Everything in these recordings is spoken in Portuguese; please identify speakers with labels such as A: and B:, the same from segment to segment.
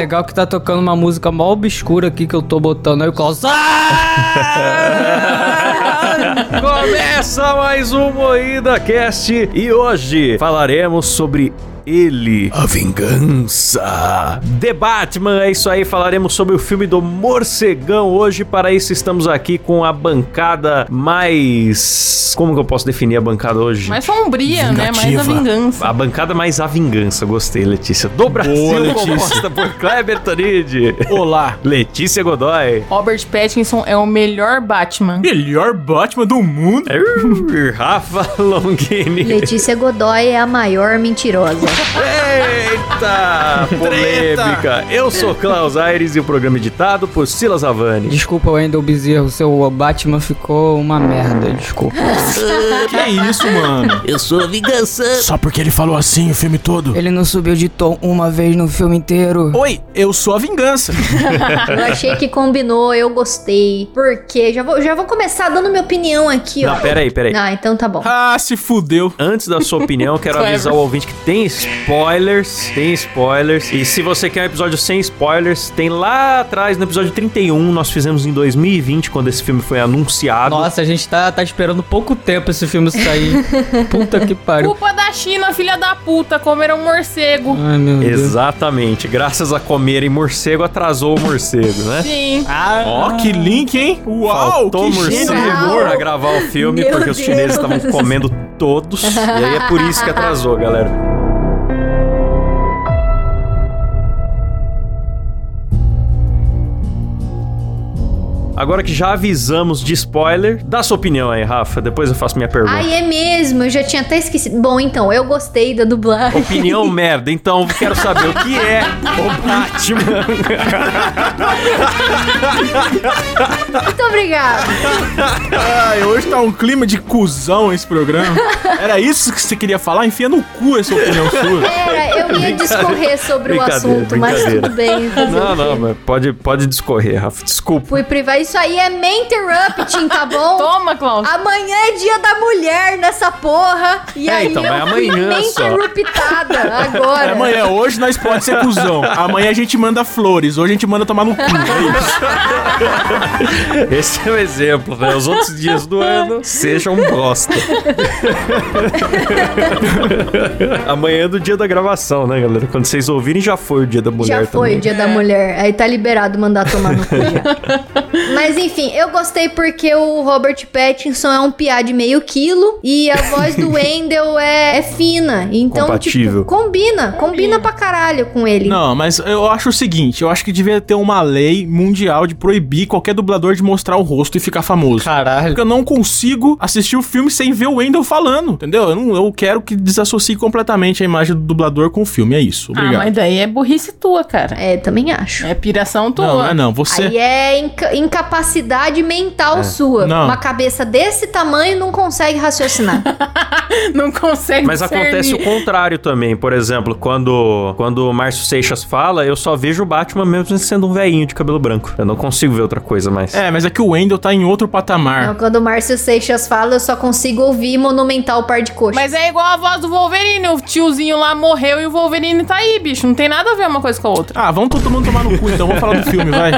A: legal que tá tocando uma música mó obscura aqui que eu tô botando aí o Klaus.
B: Começa mais um Moída Cast e hoje falaremos sobre ele, a vingança. The Batman, é isso aí, falaremos sobre o filme do Morcegão hoje. Para isso estamos aqui com a bancada mais... Como que eu posso definir a bancada hoje?
C: Mais sombria, né? Mais a vingança.
B: A bancada mais a vingança, gostei, Letícia. Do Brasil,
D: Boa, Letícia.
B: composta por Kleber Tanid.
D: Olá.
B: Letícia Godoy.
C: Robert Pattinson é o melhor Batman.
D: Melhor Batman do mundo.
B: Rafa Longini.
E: Letícia Godoy é a maior mentirosa.
B: Eita! Polêmica! Eu sou Klaus Aires e o programa é editado por Silas Havani.
A: Desculpa, Wendel Bezerro, seu Batman ficou uma merda, desculpa.
D: Que isso, mano?
F: Eu sou a vingança.
D: Só porque ele falou assim o filme todo.
A: Ele não subiu de tom uma vez no filme inteiro.
D: Oi, eu sou a vingança.
E: Eu achei que combinou, eu gostei. Porque já vou, já vou começar dando minha opinião aqui, ó.
B: Não, peraí, peraí.
E: Ah, então tá bom.
D: ah, se fudeu.
B: Antes da sua opinião, quero avisar o ouvinte que tem spoilers. Tem spoilers. E se você quer um episódio sem spoilers, tem lá atrás, no episódio 31, nós fizemos em 2020, quando esse filme foi anunciado.
A: Nossa, a gente tá, tá esperando pouco tempo esse filme sair. Puta que pariu.
C: Culpa da China, filha da puta, comeram um morcego.
A: Ai, meu Deus.
B: Exatamente. Graças a comerem morcego, atrasou o morcego, né?
C: Sim.
A: Ah,
D: Ó, que link, hein? Uau,
B: Faltou
D: que
B: morcego
D: gênio.
E: Uau.
B: Pra gravar o filme,
E: Meu
B: porque os chineses
E: Deus.
B: estavam comendo todos. e aí é por isso que atrasou, galera. Agora que já avisamos de spoiler, dá sua opinião aí, Rafa. Depois eu faço minha pergunta.
E: Ai, é mesmo, eu já tinha até esquecido. Bom, então, eu gostei da dublagem.
B: Opinião merda. Então, quero saber o que é o Batman.
E: Muito obrigada.
D: Ai, hoje tá um clima de cuzão esse programa. Era isso que você queria falar? Enfia no cu essa opinião sua.
E: Era, eu ia discorrer sobre o assunto, mas tudo bem.
B: Não, não, mas pode, pode discorrer, Rafa. Desculpa.
E: Fui privar. Isso aí é me interrupting, tá bom?
C: Toma, Klaus.
E: Amanhã é dia da mulher nessa porra. E
B: É,
E: aí
B: então,
E: eu fui
B: amanhã só.
E: interruptada agora.
D: É amanhã, hoje nós pode ser cuzão. Amanhã a gente manda flores, hoje a gente manda tomar no cu. É isso.
B: Esse é o exemplo, né? Os outros dias do ano sejam bosta. Amanhã é do dia da gravação, né, galera? Quando vocês ouvirem, já foi o dia da mulher
E: Já foi
B: também.
E: o dia da mulher. Aí tá liberado mandar tomar no cu já. Mas enfim, eu gostei porque o Robert Pattinson é um piá de meio quilo e a voz do Wendell é, é fina. Então,
B: Compatível.
E: tipo, combina. Combina pra caralho com ele.
D: Não, mas eu acho o seguinte, eu acho que devia ter uma lei mundial de proibir qualquer dublador de mostrar o rosto e ficar famoso.
A: caralho.
D: Porque eu não consigo assistir o filme sem ver o Wendell falando, entendeu? Eu, não, eu quero que desassocie completamente a imagem do dublador com o filme, é isso.
C: Ah,
D: Obrigado.
C: mas daí é burrice tua, cara.
E: É, também acho.
C: É piração tua.
D: não, não é não, você...
E: Aí é inca- incapacidade mental sua.
D: Não.
E: Uma cabeça desse tamanho não consegue raciocinar.
C: Não consegue
B: Mas acontece o
C: discernir.
B: contrário também. Por exemplo, quando, quando o Márcio Seixas fala, eu só vejo o Batman mesmo sendo um velhinho de cabelo branco. Eu não consigo ver outra coisa mais.
D: É, mas é que o Wendell tá em outro patamar.
E: Não, quando o Márcio Seixas fala, eu só consigo ouvir Monumental Par de Coxa.
C: Mas é igual a voz do Wolverine. O tiozinho lá morreu e o Wolverine tá aí, bicho. Não tem nada a ver uma coisa com a outra.
D: Ah, vamos todo mundo tomar no cu então, vamos falar do filme, vai.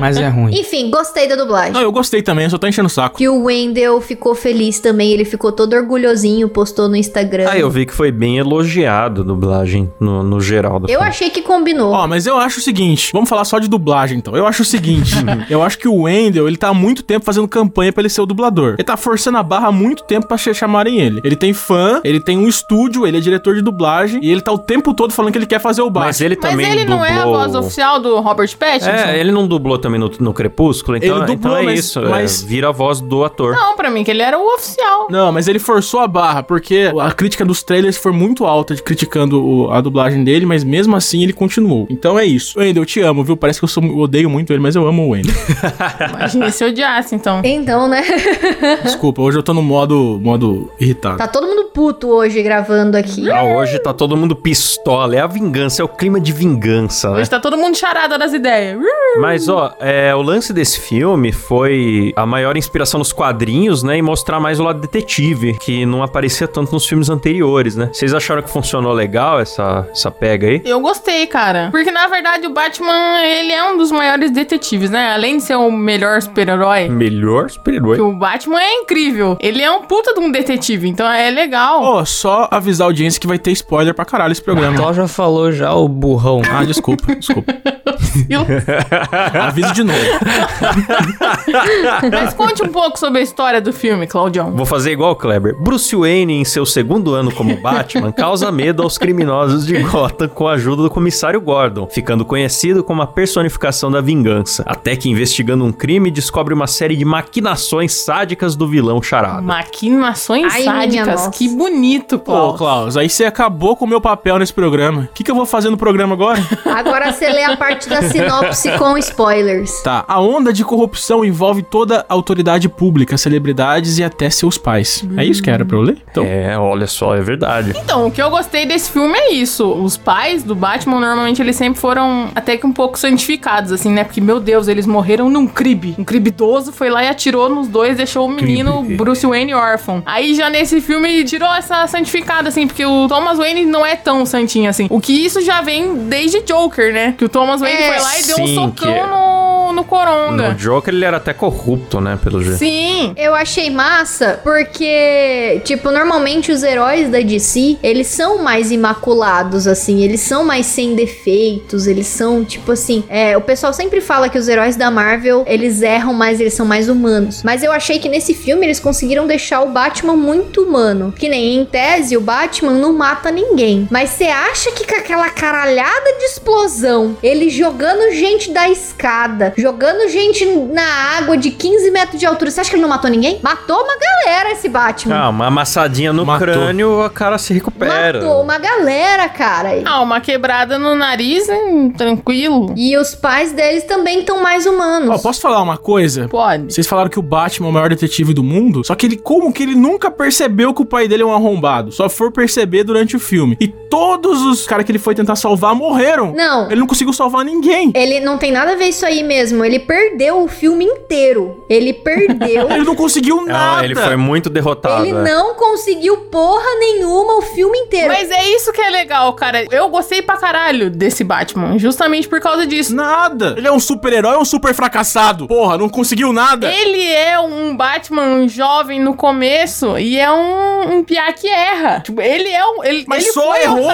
A: Mas é ruim.
E: Enfim, gostei da dublagem.
D: Não, eu gostei também, eu só tô enchendo o saco.
E: Que o Wendell ficou feliz também, ele ficou todo orgulhosinho, postou no Instagram.
B: Ah, eu vi que foi bem elogiado a dublagem no, no geral
E: Eu
B: filme.
E: achei que combinou.
D: Ó, mas eu acho o seguinte, vamos falar só de dublagem então. Eu acho o seguinte, eu acho que o Wendell, ele tá há muito tempo fazendo campanha pra ele ser o dublador. Ele tá forçando a barra há muito tempo pra ch- chamarem ele. Ele tem fã, ele tem um estúdio, ele é diretor de dublagem e ele tá o tempo todo falando que ele quer fazer o Batman.
B: Mas ele
C: Mas
B: também
C: ele não é a
B: dublou-
C: voz oficial do Robert Pattinson?
B: É, ele não dublou também no, no Crepúsculo, então,
D: Ele dublou,
B: então é
D: mas-
B: isso. é,
D: mas-
B: vira a voz do ator.
C: Não, pra mim que ele era o oficial.
D: Não, mas ele forçou a barra, porque a crítica dos trailers foi muito alta de criticando o- a dublagem dele, mas mesmo assim ele continuou. Então é isso. Wendell, eu te amo, viu? Parece que eu, sou- eu odeio muito ele, mas eu amo o Wendell.
C: Imagina se odiasse, então.
E: Então, né?
D: Desculpa, hoje eu tô no modo, modo irritado.
E: tá todo mundo puto hoje gravando aqui.
B: Ah, hoje tá todo mundo pistola. É a vingança, é o clima de vingança, né?
C: Hoje tá todo mundo charada das ideias.
B: Mas, ó, é, o lance desse filme foi a maior inspiração nos quadrinhos, né? E mostrar mais o lado detetive, que não aparecia tanto nos filmes anteriores, né? Vocês acharam que funcionou legal essa, essa pega aí?
C: Eu gostei, cara. Porque, na verdade, o Batman, ele é um dos maiores detetives, né? Além de ser o melhor super-herói,
B: Melhor super-herói.
C: o Batman é incrível. Ele é um puta de um detetive, então é legal.
D: Ó, só avisar a audiência que vai ter spoiler pra caralho esse programa.
A: Tó já falou já, o burrão.
D: Ah, desculpa, desculpa. Aviso de novo.
C: Mas conte um pouco sobre a história do filme, Claudião.
B: Vou fazer igual o Kleber. Bruce Wayne, em seu segundo ano como Batman, causa medo aos criminosos de Gotham com a ajuda do comissário Gordon, ficando conhecido como a personificação da vingança. Até que, investigando um crime, descobre uma série de maquinações sádicas do vilão Charada.
C: Maquinações
E: Ai,
C: sádicas. Que bonito,
D: Pô,
C: Klaus.
D: Klaus, aí você acabou com o meu papel nesse programa. O que, que eu vou fazer no programa agora?
E: Agora você lê a parte da sinopse com spoilers.
D: Tá, a onda de corrupção envolve toda a autoridade pública, celebridades e até seus pais. É isso que era pra eu ler? Então,
B: É, olha só, é verdade.
C: Então, o que eu gostei desse filme é isso. Os pais do Batman, normalmente, eles sempre foram até que um pouco santificados, assim, né? Porque, meu Deus, eles morreram num cribe. Um cribe idoso foi lá e atirou nos dois, deixou o menino
B: Cribe.
C: Bruce Wayne órfão. Aí, já nesse filme, tirou essa santificada, assim, porque o Thomas Wayne não é tão santinho, assim. O que isso já vem desde Joker, né? Que o Thomas Wayne
E: É,
C: foi lá e deu um
B: sim,
C: socão
B: que é-
C: no, no Coronga.
B: No Joker ele era até corrupto, né, pelo jeito.
C: Sim.
E: Eu achei massa porque, tipo, normalmente os heróis da DC, eles são mais imaculados, assim, eles são mais sem defeitos, eles são, tipo assim, é, o pessoal sempre fala que os heróis da Marvel, eles erram mais, eles são mais humanos. Mas eu achei que nesse filme eles conseguiram deixar o Batman muito humano. Que nem em tese, o Batman não mata ninguém. Mas você acha que com aquela caralhada de explosão, ele jogando gente da escada, jogando gente na água de 15 metros de altura, você acha que ele não matou ninguém? Matou uma galera esse Batman.
B: Ah, uma amassadinha no
D: Matou.
B: crânio, a cara se recupera.
E: Matou uma galera, cara.
C: Ah, uma quebrada no nariz, hein? tranquilo.
E: E os pais deles também estão mais humanos.
D: ó, posso falar uma coisa?
C: Pode.
D: Vocês falaram que o Batman é o maior detetive do mundo, só que ele, como que ele nunca percebeu que o pai dele é um arrombado? Só for perceber durante o filme. E todos os caras que ele foi tentar salvar morreram.
E: Não.
D: Ele não conseguiu salvar ninguém.
E: Ele não tem nada a ver isso aí mesmo. Ele perdeu o filme inteiro. Ele perdeu.
D: Ele não conseguiu
B: Ah,
D: nada.
B: ele foi muito derrotado.
E: Ele
B: é.
E: não conseguiu porra nenhuma o filme inteiro.
C: Mas é isso que é legal, cara. Eu gostei pra caralho desse Batman, justamente por causa disso.
D: Nada. Ele é um super-herói ou um super fracassado? Porra, não conseguiu nada.
C: Ele é um Batman jovem no começo e é um, um piá que erra. Tipo, ele é um. Ele,
D: Mas
C: ele
D: só
C: foi
D: errou.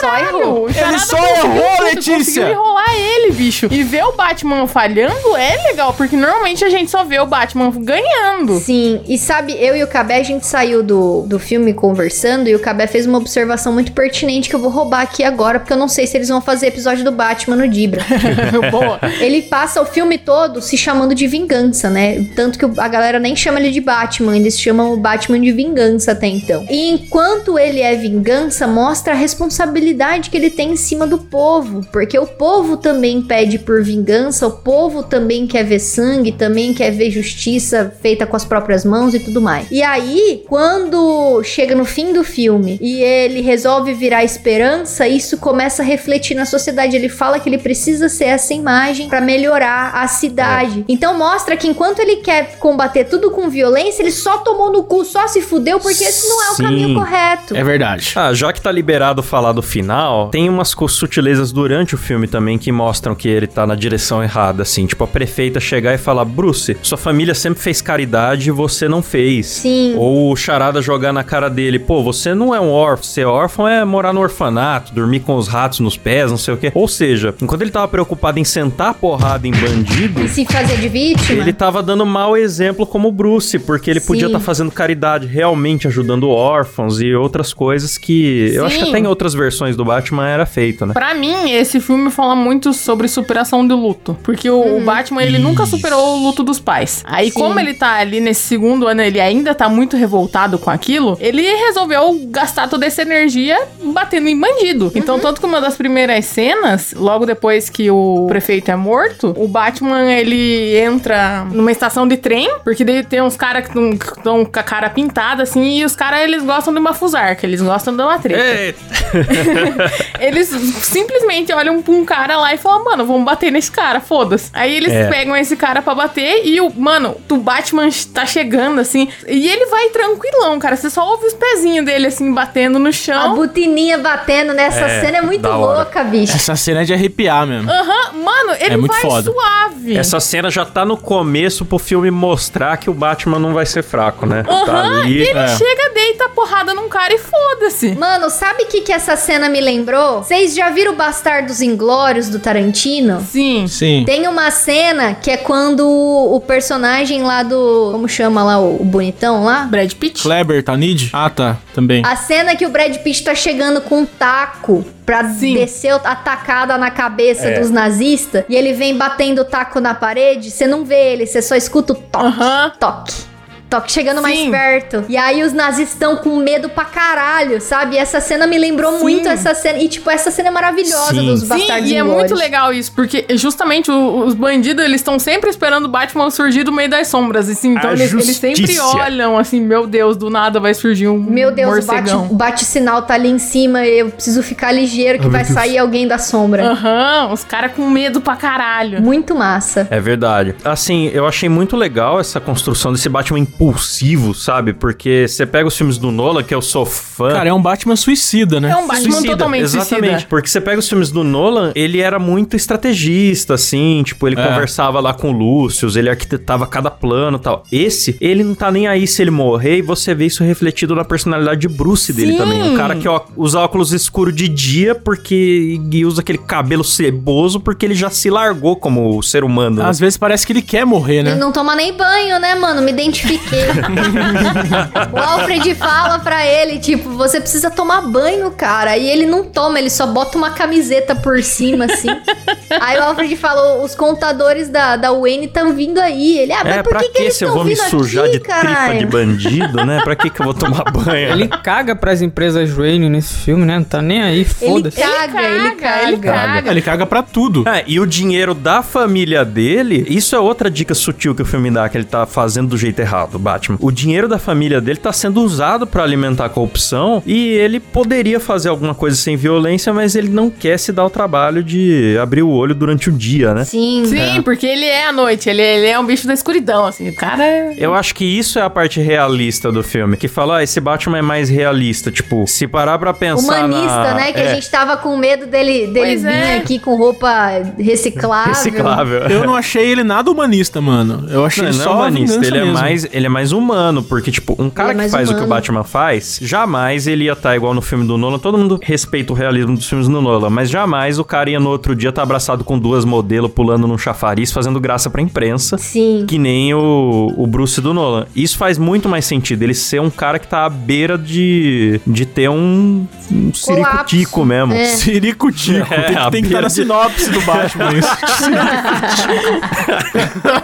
E: Só errou.
C: Charada
D: só
C: conseguiu
D: errou, Letícia.
C: Conseguiu enrolar ele, bicho. E ver o Batman falhando é legal, porque normalmente a gente só vê o Batman ganhando.
E: Sim, e sabe, eu e o Cabé, a gente saiu do, do filme conversando e o Cabé fez uma observação muito pertinente que eu vou roubar aqui agora, porque eu não sei se eles vão fazer episódio do Batman no Dibra.
C: Boa.
E: ele passa o filme todo se chamando de vingança, né? Tanto que a galera nem chama ele de Batman, eles chamam o Batman de vingança até então. E enquanto ele é vingança, mostra a responsabilidade que ele tem em cima do povo, porque o povo também pede por vingança, o povo também quer ver sangue, também quer ver justiça feita com as próprias mãos e tudo mais. E aí, quando chega no fim do filme e ele resolve virar esperança, isso começa a refletir na sociedade. Ele fala que ele precisa ser essa imagem pra melhorar a cidade. Então mostra que enquanto ele quer combater tudo com violência, ele só tomou no cu, só se fudeu porque esse não é o
B: Sim.
E: caminho correto.
D: É verdade.
B: Ah, já que tá liberado falar do final, tem umas sutilezas durante o filme também que mostram que ele tá na direção errada, assim. Tipo, a prefeita chegar e falar, Bruce, sua família sempre fez caridade e você não fez.
E: Sim.
B: Ou o charada jogar na cara dele, pô, você não é um órfão, ser órfão é morar no orfanato, dormir com os ratos nos pés, não sei o quê. Ou seja, enquanto ele tava preocupado em sentar a porrada em bandido,
E: E se fazer de vítima?
B: ele tava dando mau exemplo como Bruce, porque ele podia
E: Sim.
B: estar fazendo caridade, realmente ajudando órfãos e outras coisas que eu acho que
C: Sim.
B: até em outras versões do Batman era feito, né?
C: Pra mim, esse filme fala muito sobre superação do luto. Porque o, o Batman, ele nunca superou o luto dos pais. Aí,
E: Sim.
C: como ele tá ali nesse segundo ano, ele ainda tá muito revoltado com aquilo, ele resolveu gastar toda essa energia batendo em bandido. Então, tanto que uma das primeiras cenas, logo depois que o prefeito é morto, o Batman ele entra numa estação de trem, porque daí tem uns caras que estão com a cara pintada assim, e os caras eles gostam de uma fusarca, eles gostam de uma treta. Eles simplesmente olham pra um cara lá e falam, mano, vamos bater nesse cara, foda-se. Aí eles
B: É.
C: pegam esse cara pra bater e o, mano, o Batman tá chegando assim, e ele vai tranquilão, cara. Você só ouve os pezinhos dele assim batendo no
E: A
C: chão.
E: butininha batendo nessa
B: É,
E: cena é muito louca, bicho.
D: Essa cena é de arrepiar mesmo.
C: Aham, mano, ele
D: É muito
C: vai
D: foda.
C: suave.
B: Essa cena já tá no começo pro filme mostrar que o Batman não vai ser fraco, né? Tá
C: Aham,
B: ali.
C: e ele
D: é.
C: chega, deita a porrada num cara e foda-se.
E: Mano, sabe o que, que essa cena me lembrou? Vocês já viram Bastardos Inglórios do Tarantino?
C: Sim.
D: Sim.
E: Tem uma cena que é quando o personagem lá do. Como chama lá o, o bonitão lá?
C: Brad Pitt.
D: Kleber, Tanid? Ah, tá. Também.
E: A cena que o Brad Pitt tá chegando com um taco pra
C: Sim.
E: descer a tacada na cabeça
B: É.
E: dos nazistas e ele vem batendo o taco na parede, você não vê ele, você só escuta o toque,
C: Aham.
E: toque. Toque chegando mais
C: Sim.
E: perto. E aí os nazistas estão com medo pra caralho, sabe? E essa cena me lembrou
C: Sim.
E: muito essa cena. E, tipo, essa cena é maravilhosa
B: Sim.
E: dos
C: Sim,
E: Bastardos
C: e é muito legal isso, porque justamente o- os bandidos, eles estão sempre esperando o Batman surgir do meio das sombras, assim, então eles, eles sempre olham, assim, meu Deus, do nada vai surgir um
E: Meu Deus, o bate,
C: morcegão.
E: o bate-sinal tá ali em cima, eu preciso ficar ligeiro que
B: Oh,
E: vai sair alguém da sombra.
C: Aham, os caras com medo pra caralho.
E: Muito massa.
B: É verdade. Assim, eu achei muito legal essa construção desse Batman impulsivo, sabe? Porque você pega os filmes do Nolan, que eu sou fã.
D: Cara, é um Batman suicida, né?
C: É um Batman
B: Suicida,
C: totalmente
B: exatamente.
C: suicida.
B: Porque você pega os filmes do Nolan, ele era muito estrategista, assim, tipo, ele
D: É.
B: conversava lá com o Lúcius, ele arquitetava cada plano e tal. Esse, ele não tá nem aí se ele morrer, e você vê isso refletido na personalidade de Bruce dele
C: Sim.
B: também. Um cara que ó, usa óculos escuros de dia porque e usa aquele cabelo ceboso porque ele já se largou como ser humano. né?
D: Às vezes parece que ele quer morrer, né?
E: Ele não toma nem banho, né, mano? Me identifiquei. o Alfred fala pra ele, tipo, você precisa tomar banho, cara. E ele não toma, ele só bota uma camiseta por cima, assim. aí o Alfred falou, os contadores da, da Wayne estão vindo aí. Ele, ah, mas
B: É,
E: por
B: pra
E: que,
B: que,
E: que eles
B: se eu vou me sujar
E: aqui,
B: de tripa
E: caralho?
B: de bandido, né? Pra que que eu vou tomar banho?
A: Ele caga pras empresas Wayne nesse filme, né? Não tá nem aí,
E: Ele
A: foda-se.
E: caga, ele caga.
C: ele caga.
D: Ele caga pra tudo.
B: É, e o dinheiro da família dele, isso é outra dica sutil que o filme dá, que ele tá fazendo do jeito errado, Batman. O dinheiro da família dele tá sendo usado pra alimentar a corrupção e ele poderia fazer alguma coisa sem violência, mas ele não quer se dar o trabalho de abrir o olho durante o dia, né?
E: Sim.
C: Sim, porque ele é à noite, ele, ele é um bicho da escuridão, assim, o cara é...
B: Eu acho que isso é a parte realista do filme, que fala, ah, esse Batman é mais realista, tipo, se parar pra pensar
E: Humanista,
B: na...
E: né? Que
B: é,
E: a gente tava com medo dele, dele
C: Pois
E: vir
C: é.
E: aqui com roupa reciclável.
B: reciclável.
D: Eu não achei ele nada humanista, mano. Eu achei
B: Não, ele não
D: só
B: é humanista, ele é,
D: mesmo.
B: mais, ele é mais humano, porque, tipo, um cara
E: Ele é
B: que faz o que o
E: humano.
B: Batman faz, jamais ele ia estar igual no filme do Nolan. Todo mundo respeita o realismo dos filmes do Nolan, mas jamais o cara ia no outro dia estar abraçado com duas modelos, pulando num chafariz, fazendo graça pra imprensa.
E: Sim.
B: Que nem o, o Bruce do Nolan. Isso faz muito mais sentido. Ele ser um cara que tá à beira de, de ter um, um ciricutico mesmo.
E: É.
D: Siricutico.
B: É,
D: tem,
B: a
D: tem que estar na
B: de-
D: sinopse do Batman isso.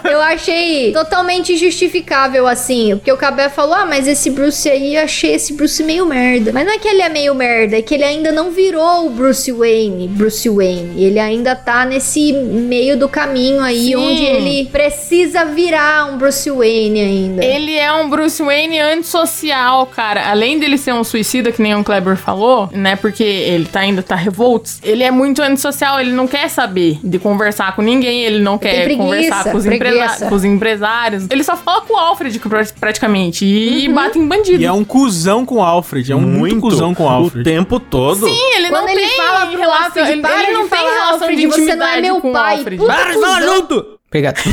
E: Eu achei totalmente justificável, assim. Porque o Cabé falou: ah, mas esse Bruce aí, eu achei esse Bruce meio merda. Mas não é que ele é meio merda, é que ele ainda não virou o Bruce Wayne. Bruce Wayne. Ele ainda tá nesse meio do caminho aí,
C: Sim.
E: onde ele precisa virar um Bruce Wayne ainda.
C: Ele é um Bruce Wayne antissocial, cara. Além dele ser um suicida, que nem o Kleber falou, né? Porque ele tá, ainda tá revoltos. Ele é muito antissocial, ele não quer saber de conversar com ninguém, ele não quer
E: preguiça,
C: conversar com os, com os empresários. Ele só fala com o Alfred, pra- praticamente, e
E: Uhum.
C: bate em bandido.
D: E é um cuzão com o Alfred. É um muito, cuzão com o
B: O
D: Alfred.
B: tempo todo.
C: Sim, ele
E: Quando
C: não
E: ele
C: tem
E: fala pro
C: relação,
E: Alfred,
C: ele,
E: para
C: ele não tem relação
E: Alfred,
C: de
E: você não é
C: intimidade
E: meu
C: com o
E: pai.
C: Alfred.
B: Para, fala
E: cuzão.
B: Junto!
A: Obrigado.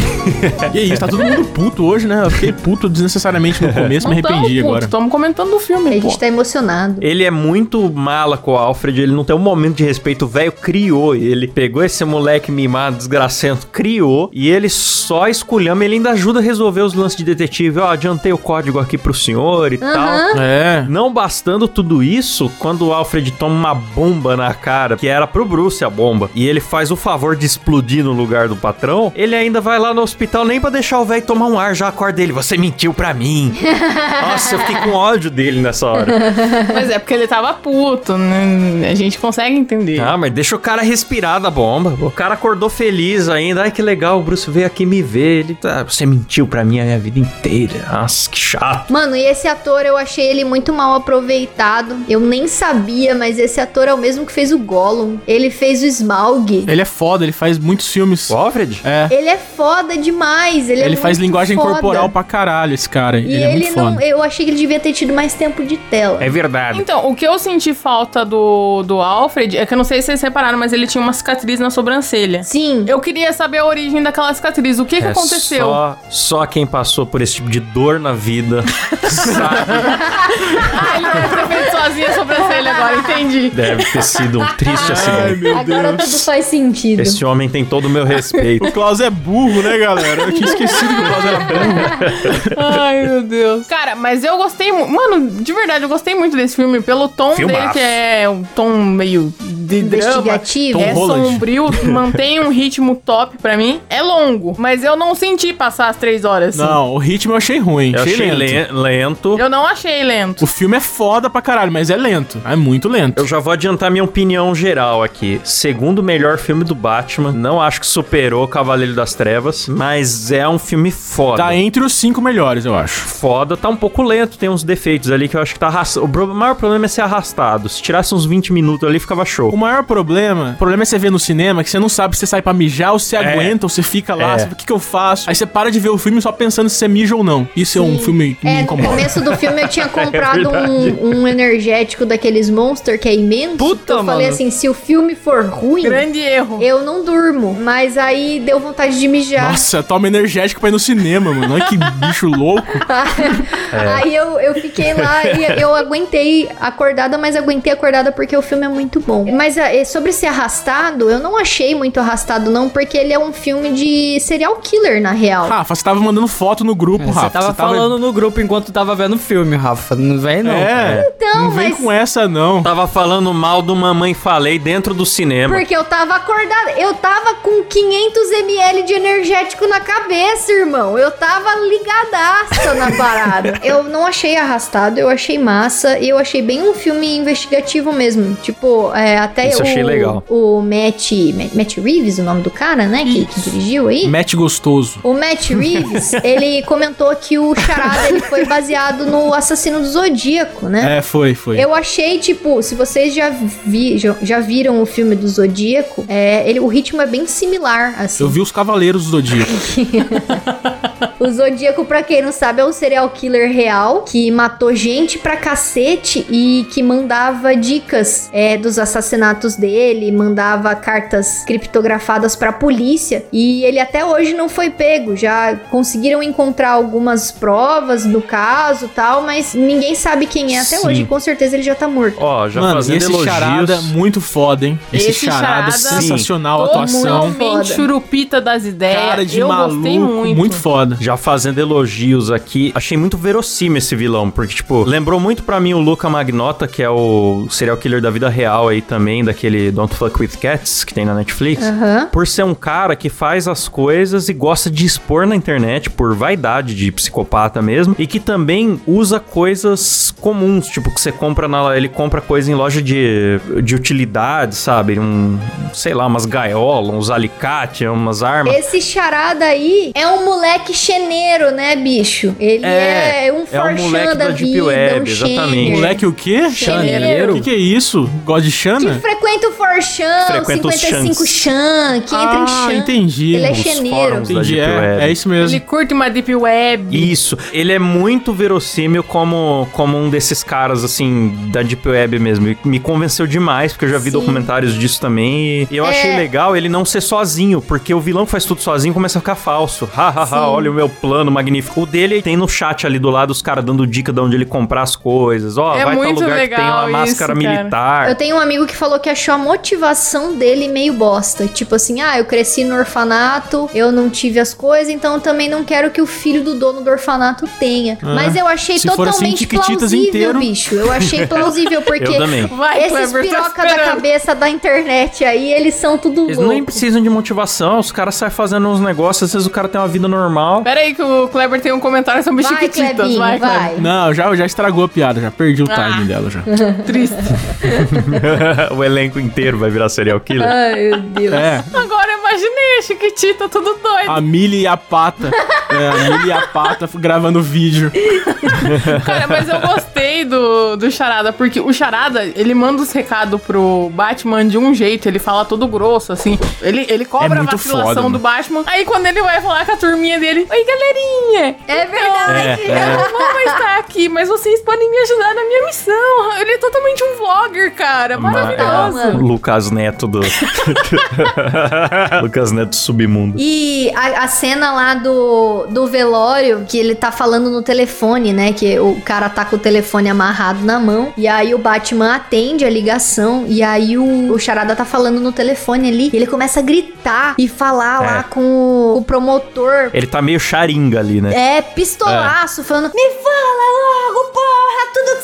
D: E isso, tá todo mundo puto hoje, né? Eu fiquei puto desnecessariamente no começo, me arrependi agora.
C: Estamos comentando do
E: A
C: filme, pô.
E: gente tá emocionado.
B: Ele é muito mala com o Alfred, ele não tem um momento de respeito. O velho criou ele, pegou esse moleque mimado, desgracento, criou, e ele só esculhama, ele ainda ajuda a resolver os lances de detetive. Ó, adiantei o código aqui pro senhor e tal.
D: É.
B: Não Não bastando tudo isso, quando o Alfred toma uma bomba na cara, que era pro Bruce a bomba, e ele faz o favor de explodir no lugar do patrão, ele ainda vai lá no hospital nem pra deixar o velho tomar um ar, já acorda ele, você mentiu pra mim. Nossa, eu fiquei com ódio dele nessa hora.
C: Mas é porque ele tava puto, né? A gente consegue entender.
B: Ah, mas deixa o cara respirar da bomba. O cara acordou feliz ainda. Ai, que legal, o Bruce veio aqui me ver. Ele tá, você mentiu pra mim a minha vida inteira. Nossa, que chato.
E: Mano, e esse ator eu achei ele muito mal aproveitado. Eu nem sabia, mas esse ator é o mesmo que fez o Gollum. Ele fez o Smaug.
D: Ele é foda, ele faz muitos filmes.
B: O Alfred?
D: É.
E: Ele é foda demais. Ele,
D: Ele,
E: é
D: faz
E: muito
D: linguagem
E: foda.
D: corporal pra caralho, esse cara.
E: E
D: ele,
E: ele,
D: é muito
E: não.
D: foda.
E: Eu achei que ele devia ter tido mais tempo de tela.
B: É verdade.
C: Então, o que eu senti falta do, do Alfred é que eu não sei se vocês repararam, mas ele tinha uma cicatriz na sobrancelha.
E: Sim.
C: Eu queria saber a origem daquela cicatriz. O que, que
B: É
C: aconteceu?
B: Só, só quem passou por esse tipo de dor na vida sabe.
C: Ah, ele deve ter feito sozinho a sobrancelha agora, entendi.
B: Deve ter sido um triste
D: Ai,
B: acidente.
D: meu
E: Agora
D: Deus.
E: tudo faz sentido.
B: Esse homem tem todo o meu respeito.
D: O Klaus é burro, né, galera? Eu tinha esquecido que o Klaus era burro.
C: Ai, meu Deus. Cara, mas eu gostei muito. Mano, de verdade, eu gostei muito desse filme pelo tom
B: Filmaço.
C: dele, que é um tom meio de drama.
E: Investigativo.
C: É
D: Holland.
C: sombrio, mantém um ritmo top pra mim. É longo, mas eu não senti passar as três horas. assim.
D: Não, o ritmo eu achei ruim.
B: Eu achei
D: lento.
B: le- lento.
C: Eu não achei lento.
D: O filme é foda pra caralho, mas é lento. É muito lento.
B: Eu já vou adiantar minha opinião geral aqui. Segundo melhor filme do Batman, não acho que superou Cavaleiro das Trevas, mas é um filme foda.
D: Tá entre os cinco melhores, eu acho.
B: Foda, tá um pouco lento, tem uns defeitos ali que eu acho que tá arrastado. O maior problema é ser arrastado. Se tirasse uns 20 minutos ali, ficava show.
D: O maior problema, o problema é você ver no cinema que você não sabe se você sai pra mijar ou se aguenta ou você fica lá,
B: É.
D: o que que eu faço? Aí você para de ver o filme só pensando se você mija ou não. Isso é um filme que me
E: É, no
D: incomoda.
E: começo do filme eu tinha comprado
B: verdade.
E: um, um energético daqueles Monster que é imenso.
B: Puta,
E: eu falei
B: mano.
E: assim, se o filme for ruim,
C: Grande erro.
E: eu não durmo. Mas aí deu vontade de mijar.
D: Nossa, toma energético pra ir no cinema, mano. Olha que bicho louco.
E: Aí eu, eu fiquei lá e eu aguentei acordada, mas aguentei acordada porque o filme é muito bom. Mas ah, eh, sobre ser arrastado, eu não achei muito arrastado, não, porque ele é um filme de serial killer, na real.
D: Rafa, você tava mandando foto no grupo,
A: Você
D: Rafa.
A: tava falando no grupo enquanto tava vendo o filme, Rafa. Não vem, não.
D: É,
E: Então,
D: não vem
E: mas-
D: com essa, não.
B: Tava falando mal do Mamãe Falei dentro do cinema.
E: Porque eu tava acordada. Eu tava com 500 ml de energético na cabeça, irmão. Eu tava ligadaça na parada. Eu não achei arrastado, eu achei massa. E eu achei bem um filme investigativo mesmo. Tipo, é, até
B: Isso
E: o,
B: achei legal.
E: o Matt, Matt Reeves, o nome do cara, né? Que, que dirigiu aí.
D: Matt gostoso.
E: O Matt Reeves, ele comentou que o Charada ele foi baseado no assassino do Zodíaco, né?
D: É, foi, foi.
E: Eu achei, tipo, se vocês já, vi, já, já viram o filme do Zodíaco, é, ele, o ritmo é bem similar, assim.
D: Eu vi os Cavaleiros do Zodíaco.
E: O Zodíaco, pra quem não sabe, é um serial killer real que matou gente pra cacete e que mandava dicas é, dos assassinatos dele, mandava cartas criptografadas pra polícia e ele até hoje não foi pego. Já conseguiram encontrar algumas provas do caso tal, mas ninguém sabe quem é até
D: Sim.
E: hoje. Com certeza ele já tá morto.
B: Ó, já
D: Mano,
B: fazendo
D: esse
B: elogios.
D: charada muito foda, hein? Esse,
C: Esse
D: charada,
C: charada-
D: sensacional, a atuação.
C: Totalmente
E: Foda.
C: churupita das ideias.
D: Cara de
C: eu
D: maluco,
C: gostei muito.
D: muito foda.
B: Já fazendo elogios aqui, achei muito verossímil esse vilão, porque, tipo, lembrou muito pra mim o Luca Magnota, que é o serial killer da vida real aí também, daquele Don't Fuck With Cats, que tem na Netflix.
E: Aham.
B: Por ser um cara que faz as coisas e gosta de expor na internet por vaidade de psicopata mesmo, e que também usa coisas comuns, tipo que você compra na ele compra coisa em loja de, de utilidade, sabe? Um, sei lá, umas gaiolas, uns alicates, umas armas.
E: Esse charada aí é um moleque cheneiro, né, bicho? Ele é,
B: É,
E: um
B: é um
E: forchan
B: moleque
E: da
B: da Deep
E: vida,
B: Web,
E: um
B: exatamente.
D: Moleque o quê?
E: Chaneiro.
D: O que, que é isso? Gosta de
E: Que
D: Xana?
E: frequenta o Forchan,
B: Frequenta os
E: 55 Chan, que entra em
D: Ah,
E: Chan.
D: entendi.
E: Ele é
B: Os
E: cheneiro.
B: da
D: Entendi,
B: Deep
D: é,
B: Web.
D: é isso mesmo.
C: Ele curte uma deep web.
B: Isso, ele é muito verossímil como, como um desses caras, assim, da Deep Web mesmo. E Me convenceu demais, porque eu já vi
E: Sim.
B: documentários disso também. E eu
E: É.
B: achei legal ele não ser sozinho, porque o vilão que faz tudo sozinho começa a ficar falso. Ha, ha, ha, olha o meu plano magnífico. O dele tem no chat ali do lado os caras dando dica de onde ele comprar as coisas. Ó,
C: É
B: vai tal
C: muito
B: lugar que tem uma máscara
C: isso,
B: militar.
E: Eu tenho um amigo que falou que achou a motivação dele meio bosta. Tipo assim, ah, eu cresci no orfanato, eu não tive as coisas, então eu também não quero que o filho do dono do orfanato tenha.
D: Ah,
E: Mas eu achei
D: assim,
E: totalmente
D: Chiquititas
E: plausível,
D: inteiro.
E: bicho. Eu achei plausível, porque
B: Eu também.
C: Vai,
E: esses
C: Kleber, tô
E: piroca da cabeça da internet aí, eles são tudo
B: Eles
E: louco.
B: nem precisam de motivação, os caras saem fazendo uns negócios, às vezes o cara tem uma vida normal.
C: Pera aí que o Kleber tem um comentário sobre
E: Vai,
C: Chiquititas.
E: Clebinho,
C: vai,
E: vai.
C: Kleber.
D: Não, já, já estragou a piada, já perdi o
C: Ah.
D: timing dela já.
C: Triste.
B: o elenco inteiro vai virar serial killer.
E: Ai, meu Deus.
D: É,
C: Agora imaginei a Chiquitita tudo doido.
D: a Millie e a Pata. É, a Millie e a Pata gravando vídeo.
C: Cara, mas eu gostei do, do Charada, porque o Charada, ele manda os recados pro Batman de um jeito, ele fala todo grosso, assim. Ele, ele
D: É
C: cobra a
D: muito
C: vacilação
D: foda,
C: do. Batman. Aí quando ele vai falar com a turminha dele, Oi, galerinha!
E: É verdade.
C: Eu não vou estar aqui, mas vocês podem me ajudar na minha missão. Ele é totalmente um vlogger, cara. Maravilhoso.
B: É, Lucas Neto do. Lucas Neto do submundo.
E: E a, a cena lá do, do velório, que ele tá falando no telefone, né? Que o cara tá com o telefone amarrado na mão. E aí o Batman atende a ligação. E aí o, o Charada tá falando no telefone ali. E ele começa a gritar e falar
B: É.
E: lá com o, o promotor.
B: Ele tá meio charinga ali, né?
E: É, pistolaço, falando: Me fala logo, que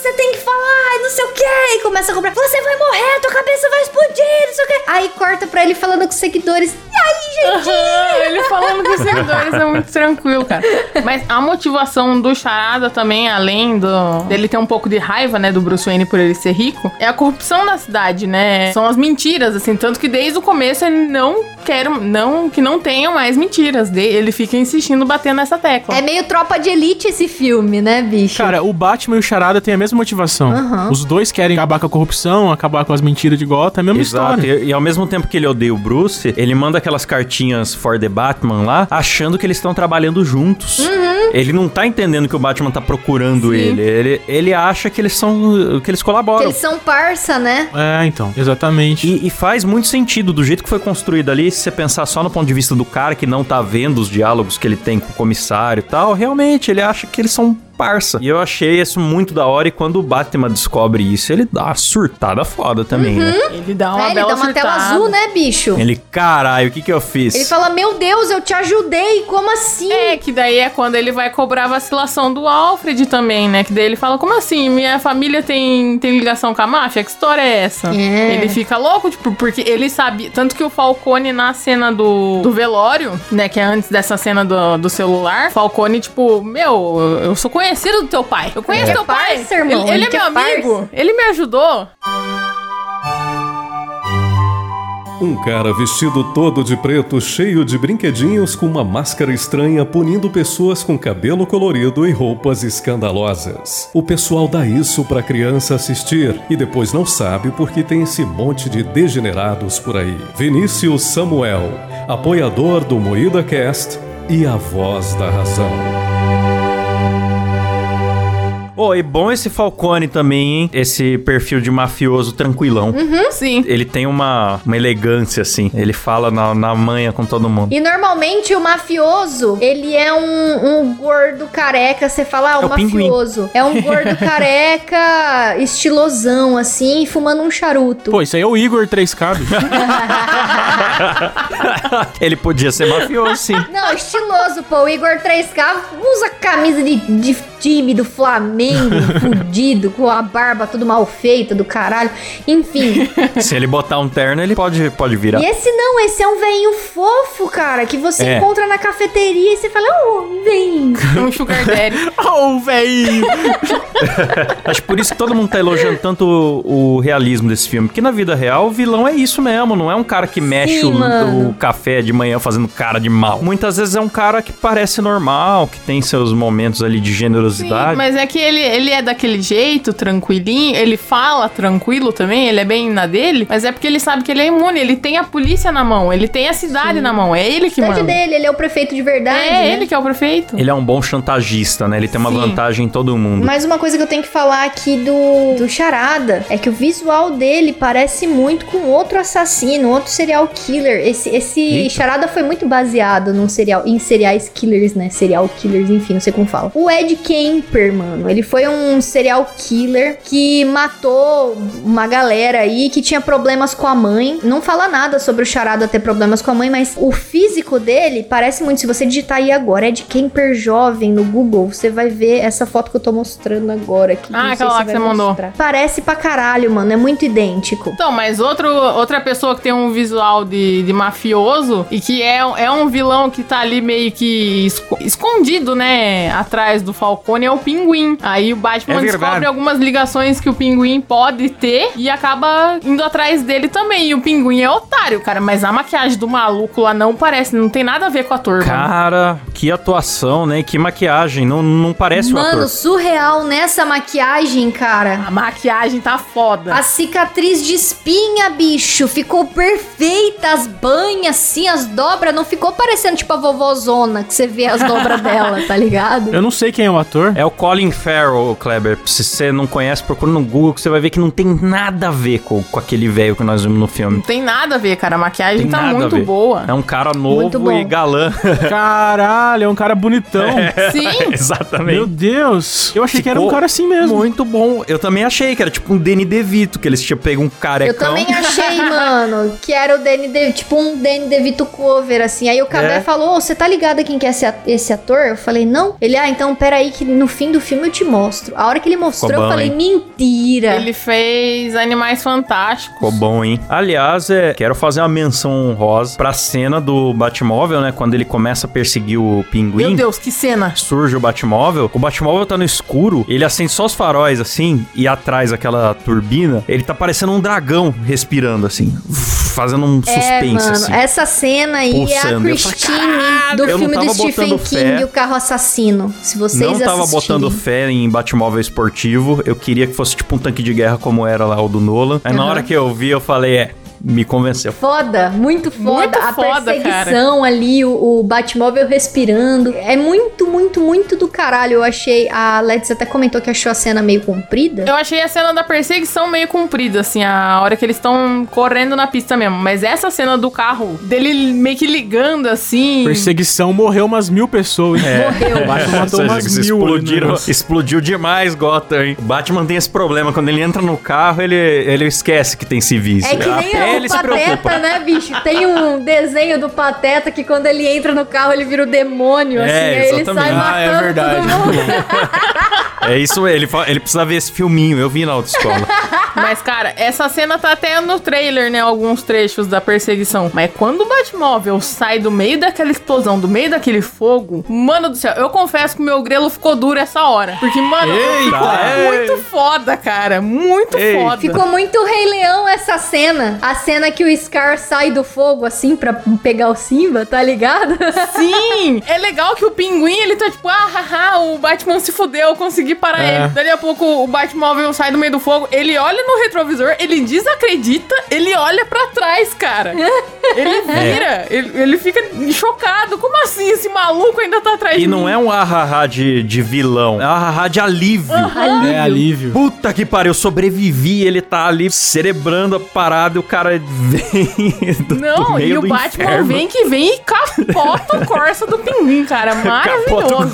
E: você tem que falar, não sei o que. E começa a cobrar: Você vai morrer, tua cabeça vai explodir, não sei o que. Aí corta pra ele falando com os seguidores: E aí, gente?
C: Aham, ele falando com os seguidores é muito tranquilo, cara. Mas a motivação do Charada também, além do dele ter um pouco de raiva, né, do Bruce Wayne por ele ser rico, é a corrupção na cidade, né? São as mentiras, assim, tanto que desde o começo ele não quer, não que não tenham mais mentiras. Ele fica insistindo batendo nessa tecla.
E: É meio tropa de elite esse filme, né, bicho?
D: Cara, o Batman e o Charada têm a mesma motivação.
E: Aham.
D: Os dois querem acabar com a corrupção, acabar com as mentiras de Gotham, é a mesma
B: Exato.
D: história.
B: E, e ao mesmo tempo que ele odeia o Bruce, ele manda aquelas cartinhas for the Batman lá, achando que eles estão trabalhando juntos. Ele não tá entendendo que o Batman tá procurando ele. ele. Ele acha que eles são. que eles
E: Que
B: colaboram.
E: eles são parça, né?
D: É, então, exatamente.
B: E, e faz muito sentido do jeito que foi construído ali, se você pensar só no ponto de vista do cara que não tá vendo os diálogos que ele tem com o comissário e tal, realmente ele acha que eles são parça. E eu achei isso muito da hora e quando o Batman descobre isso, ele dá uma surtada foda também, né?
C: Ele dá uma
E: É, ele
C: bela
E: dá uma tela azul, né, bicho?
B: Ele, caralho, o que que eu fiz?
E: Ele fala: Meu Deus, eu te ajudei, como assim?
C: É, que daí é quando ele vai cobrar a vacilação do Alfred também, né? Que daí ele fala, como assim? Minha família tem, tem ligação com a máfia? Que história é essa?
E: É.
C: Ele fica louco, tipo, porque ele sabe... Tanto que o Falcone, na cena do, do velório, né? Que é antes dessa cena do, do celular, Falcone, tipo, meu, eu sou conhecido do teu pai. Eu conheço
E: É.
C: teu pai.
E: Parça, irmão,
C: Ele, ele
E: ele
C: é meu
E: é
C: amigo. Ele me ajudou.
F: Um cara vestido todo de preto, cheio de brinquedinhos, com uma máscara estranha, punindo pessoas com cabelo colorido e roupas escandalosas. O pessoal dá isso pra criança assistir e depois não sabe porque tem esse monte de degenerados por aí. Vinícius Samuel, apoiador do Moída Cast e a voz da razão.
B: Ô, e bom esse Falcone também, hein? Esse perfil de mafioso tranquilão.
E: Hum?
C: Sim.
B: Ele tem uma, uma elegância, assim. Ele fala na, na manha com todo mundo.
E: E normalmente o mafioso, ele é um, um gordo careca. Você fala, ah, o
B: É o pinguim.
E: mafioso. É um gordo careca, estilosão, assim, fumando um charuto.
D: Pô, isso aí é o Igor 3K, bicho.
B: Ele podia ser mafioso, sim.
E: Não, estiloso, pô. O Igor 3K usa camisa de, de time do Flamengo, fudido, com a barba tudo mal feita do caralho. Enfim.
B: Se ele botar um terno, ele pode, pode virar.
E: E esse não, esse é um veinho fofo, cara, que você
B: É.
E: encontra na cafeteria e você fala, ô, veinho.
C: Um sugar daddy.
D: Ô, velho!
B: Acho por isso que todo mundo tá elogiando tanto o, o realismo desse filme. Porque na vida real, o vilão é isso mesmo. Não é um cara que mexe o,
E: mano.
B: o café de manhã fazendo cara de mal. Muitas vezes é um cara que parece normal, que tem seus momentos ali de
C: Sim,
B: generosidade.
C: mas é que ele, ele é daquele jeito, tranquilinho, ele fala tranquilo também, ele é bem na dele, mas é porque ele sabe que ele é imune, ele tem a polícia na mão, ele tem a cidade na mão, é ele que
E: Cidade
C: manda.
E: dele, ele é o prefeito de verdade.
C: É
E: né?
C: ele que é o prefeito.
B: Ele é um bom chantagista, né? Ele tem uma
C: Sim.
B: vantagem em todo mundo.
E: Mas uma coisa que eu tenho que falar aqui do, do Charada é que o visual dele parece muito com outro assassino, outro serial killer. Esse, esse
B: Eita.
E: Charada foi muito baseado num serial, em serial killers, né? Serial killers, enfim, não sei como fala. O Ed Kemper, mano. Ele foi um serial killer que matou uma galera aí que tinha problemas com a mãe. Não fala nada sobre o Charada ter problemas com a mãe, mas o físico dele parece muito. Se você digitar aí agora, Ed Kemper jovem no Google, você vai ver essa foto que eu tô mostrando agora aqui.
C: Ah, aquela lá que você mandou.
E: mostrar. Parece pra caralho, mano. É muito idêntico.
C: Então, mas outro, outra pessoa que tem um visual de, de mafioso e que é, é um vilão que tá ali meio que esco- escondido, né? Atrás do Falcone é o Pinguim. Aí o Batman
B: É
C: descobre algumas ligações que o Pinguim pode ter e acaba indo atrás dele também. E o Pinguim é otário, cara. Mas a maquiagem do maluco lá não parece, não tem nada a ver com o ator, mano.
B: Cara, que atuação, né? Que maquiagem. Não, não parece o
E: Mano,
B: ator.
E: surreal nessa maquiagem, cara.
C: A maquiagem tá foda.
E: A cicatriz de espinha, bicho, ficou perfeita. As banhas, assim, as dobras, não ficou parecendo tipo a vovozona, que você vê as dobras dela, tá ligado?
D: Eu não sei quem é o ator.
B: É o Colin Farrell, Kleber. Se você não conhece, procura no Google que você vai ver que não tem nada a ver com, com aquele velho que nós vimos no filme.
C: Não tem nada a ver, cara. A maquiagem
B: Tem
C: tá
B: nada a
C: muito boa.
B: É um cara
E: Muito
B: novo e galã.
D: Caralho, é um cara bonitão.
C: Sim.
B: Exatamente.
D: Meu Deus. Eu achei que era um
B: Ficou
D: cara assim mesmo.
B: Muito bom. Eu também achei que era tipo um Danny DeVito, que eles tinham pego um
E: Eu
B: carecão.
E: também achei, mano, que era o Danny De, tipo um Danny DeVito cover, assim. Aí o Cabé
B: É.
E: falou, "Ô, você tá ligado a quem que é esse ator? Eu falei, não. Ele, ah, então peraí que no fim do filme eu te mostro. A hora que ele mostrou,
B: Ficou
E: eu
B: bom,
E: falei,
B: hein?
E: mentira.
C: Ele fez Animais Fantásticos.
B: Ficou bom, hein? Aliás, é, quero fazer uma menção honrosa pra cena do Batmóvel, né? Quando ele começa a perseguir o pinguim.
C: Meu Deus, que cena.
B: Surge o Batmóvel, o Batmóvel tá no escuro, ele acende só os faróis assim, e atrás aquela turbina, ele tá parecendo um dragão respirando assim, fazendo um
E: É,
B: suspense
E: mano,
B: assim.
E: essa cena aí
B: Pulsando.
E: é a
B: falei,
E: Christine
B: "Caralho,
E: do filme do Stephen King,
B: fé."
E: O Carro Assassino. Se vocês
B: Não tava botando fé em Batmóvel esportivo. Eu queria que fosse tipo um tanque de guerra como era lá o do Nolan. Aí na
E: Aham.
B: hora que eu vi, eu falei, é, me convenceu.
E: Foda, muito foda.
C: Muito
E: a
C: foda,
E: perseguição ali, o, o Batmóvel respirando. É muito, muito, muito do caralho. Eu achei. A Let's até comentou que achou a cena meio comprida.
C: Eu achei a cena da perseguição meio comprida, assim, a hora que eles estão correndo na pista mesmo. Mas essa cena do carro, dele meio que ligando, assim.
D: Perseguição morreu umas mil pessoas. hein?
E: Morreu.
D: O Batman matou umas
B: que
D: mil.
B: explodiram, explodiu demais Gotham, hein? O Batman tem esse problema. Quando ele entra no carro, ele, ele esquece que tem civis.
E: É que
B: A
E: nem o
B: ele se preocupa.
E: Pateta, né, bicho? Tem um desenho do Pateta que quando ele entra no carro ele vira o demônio,
B: É,
E: assim. Aí ele
B: exatamente.
E: sai
D: Ah,
E: matando
D: é verdade.
E: todo mundo.
B: É isso, ele, ele precisa ver esse filminho. Eu vi na autoescola.
C: Mas, cara, essa cena tá até no trailer, né? Alguns trechos da perseguição. Mas quando o Batmóvel sai do meio daquela explosão, do meio daquele fogo, mano do céu, eu confesso que o meu grelo ficou duro essa hora. Porque, mano,
B: Eita,
C: ficou
B: é.
C: muito foda, cara. Muito
B: Eita.
C: foda.
E: Ficou muito Rei Leão essa cena. A cena que o Scar sai do fogo, assim, pra pegar o Simba, tá ligado?
C: Sim! É legal que o pinguim, ele tá tipo, ah, haha, o Batman se fudeu, eu consegui parar
D: É.
C: ele. Dali a pouco o Batmóvel sai do meio do fogo, ele olha no retrovisor, ele desacredita, ele olha pra trás, cara. Ele vira, ele, ele fica chocado. Como assim esse maluco ainda tá atrás de
B: E não
C: mim?
B: é um ahaha de, de vilão, é um ahaha de alívio.
D: É alívio.
B: Puta que pariu, eu sobrevivi, ele tá ali cerebrando a parada e o cara vem do, do
C: Não,
B: meio
C: e o
B: do
C: Batman
B: inferno.
C: vem que vem e capota o Corsa do pinguim, cara. Maravilhoso.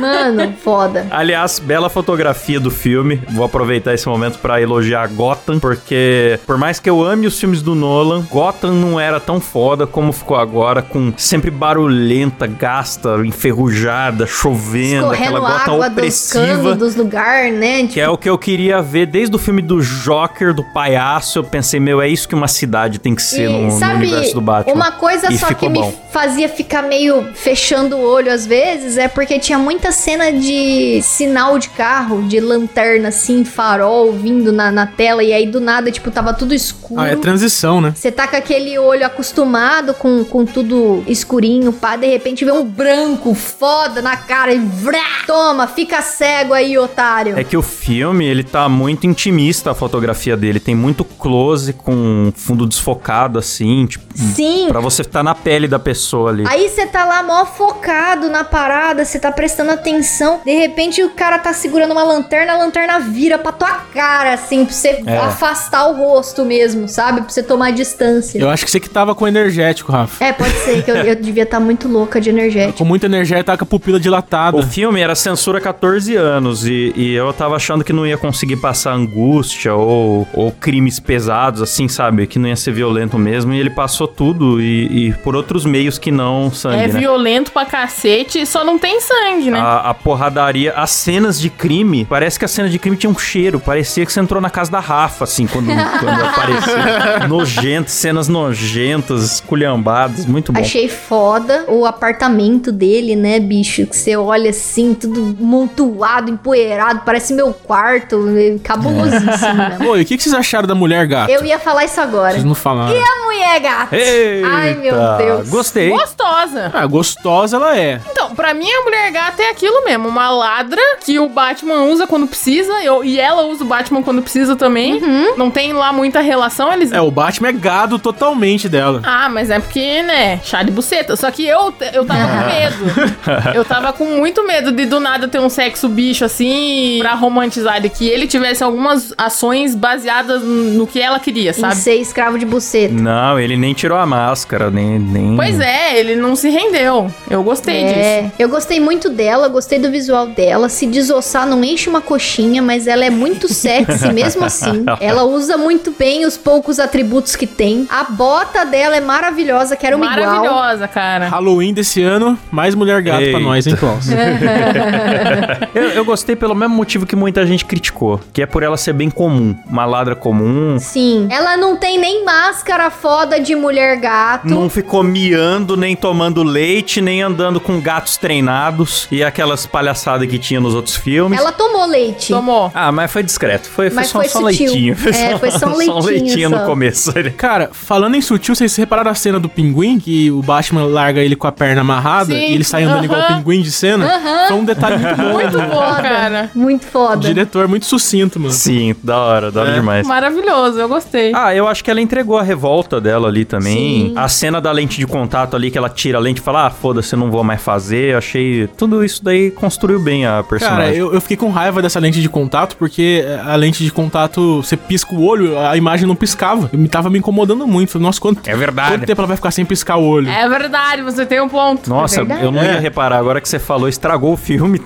E: Mano, foda.
B: Aliás, bela fotografia do filme. Vou aproveitar esse momento pra elogiar Gotham, porque por mais que eu ame os filmes do Nolan, Gotham não era tão foda como ficou agora, com sempre barulhenta, gasta, enferrujada, chovendo, aquela
E: Escorrendo
B: Gotham
E: água dos
B: opressiva.
E: canos, dos lugares, né?
B: Que é o que eu queria ver desde o filme do Joker, do palhaço. Eu pensei, meu, é isso que uma cidade tem que ser
E: E,
B: no, no
E: sabe,
B: universo do Batman.
E: Uma coisa
B: E
E: só que
B: ficou
E: me
B: bom.
E: fazia ficar meio fechando o olho às vezes é porque tinha muita cena de sinal de carro, de lanterna assim, farol vindo na, na tela, e aí do nada, tipo, tava tudo escuro.
D: Ah, é transição, né?
E: Você tá com aquele olho acostumado com, com tudo escurinho, pá, de repente vê um branco foda na cara e vrá, toma, fica cego aí, otário.
B: É que o filme, ele tá muito intimista a fotografia dele. Tem muito close com fundo desfocado, assim, tipo,
E: Sim.
B: pra você estar na pele da pessoa ali.
E: Aí você tá lá mó focado na parada, você tá prestando atenção. De repente o cara tá segurando uma lanterna, a lanterna vira pra tua cara, assim, pra você
B: É.
E: afastar o rosto mesmo, sabe? Pra você tomar distância.
D: Eu acho que você que tava com energético, Rafa.
E: É, pode ser que eu, eu devia estar muito louca de energético.
D: Com muita energia, tá com a pupila dilatada.
B: O filme era censura 14 anos e, e eu tava achando que não ia conseguir passar angústia ou, ou crimes pesados, assim, sabe? Que não ia ser violento mesmo. E ele passou tudo e, e por outros meios que não sangue,
C: É
B: né?
C: violento pra cacete, só não tem sangue, né?
B: A, a porradaria, as cenas de crime, parece que a cena de crime tinha um cheiro. Parecia que você entrou na casa da Rafa, assim, quando, quando apareceu. Nojento, cenas nojentas, esculhambadas, muito bom.
E: Achei foda o apartamento dele, né, bicho? Que você olha assim, tudo montuado, empoeirado, parece meu quarto. é Cabulosíssimo, né?
D: Oi, o que, que vocês acharam da mulher gato?
E: Eu ia falar isso agora.
D: Vocês não falaram.
E: E a mulher gata?
B: Eita,
E: Ai, meu Deus.
B: Gostei.
C: Gostosa.
D: Ah, gostosa ela é.
C: Pra mim, a mulher gata é aquilo mesmo. Uma ladra que o Batman usa quando precisa. eu- e ela usa o Batman quando precisa também. Não tem lá muita relação. Eles.
D: É, o Batman é gado totalmente dela.
C: Ah, mas é porque, né? Chá de buceta. Só que eu, eu tava com medo. Eu tava com muito medo de do nada ter um sexo bicho assim, pra romantizar. E que ele tivesse algumas ações baseadas no que ela queria,
E: Em
C: sabe?
E: ser escravo de buceta.
B: Não, ele nem tirou a máscara, nem. nem...
C: Pois é, ele não se rendeu. Eu gostei disso.
E: É, eu gostei muito dela, gostei do visual dela. Se desossar, não enche uma coxinha, mas ela é muito sexy mesmo assim. Ela usa muito bem os poucos atributos que tem. A bota dela é maravilhosa, quero uma igual.
C: Maravilhosa, cara.
D: Halloween desse ano, mais mulher gato pra
B: Eita.
D: nós, hein, Klaus?
B: Eu, eu gostei pelo mesmo motivo que muita gente criticou, que é por ela ser bem comum. Uma ladra comum.
E: Sim, ela não tem nem máscara foda de mulher gato.
B: Não ficou miando, nem tomando leite, nem andando com gatos treinados e aquelas palhaçadas que tinha nos outros filmes.
E: Ela tomou leite.
C: Tomou.
B: Ah, mas foi discreto. Foi, foi só,
E: foi
B: só leitinho.
E: É, foi só um leitinho
B: leitinho
E: só.
B: no começo.
D: Cara, falando em sutil, vocês repararam a cena do pinguim? Que o Batman larga ele com a perna amarrada
C: Sim,
D: e ele sai andando igual o pinguim de cena? Foi um detalhe muito bom.
C: Muito bom,
E: Foda.
C: cara.
E: Muito
D: O
E: foda.
D: diretor muito sucinto, mano.
B: Sim, da hora, da hora
D: É.
B: demais.
C: Maravilhoso, eu gostei.
B: Ah, eu acho que ela entregou a revolta dela ali também.
E: Sim.
B: A cena da lente de contato ali, que ela tira a lente e fala, ah, foda-se, eu não vou mais fazer. Eu achei. Tudo isso daí construiu bem a personagem.
D: Cara, eu, eu fiquei com raiva dessa lente de contato, porque a lente de contato, você pisca o olho, a imagem não piscava. Eu me tava me incomodando muito. Falei, nossa, quanto,
B: É verdade.
D: quanto tempo ela vai ficar sem piscar o olho?
C: É verdade, você tem um ponto.
B: Nossa,
E: É
B: eu não
D: É.
B: ia reparar. Agora que você falou, estragou o filme.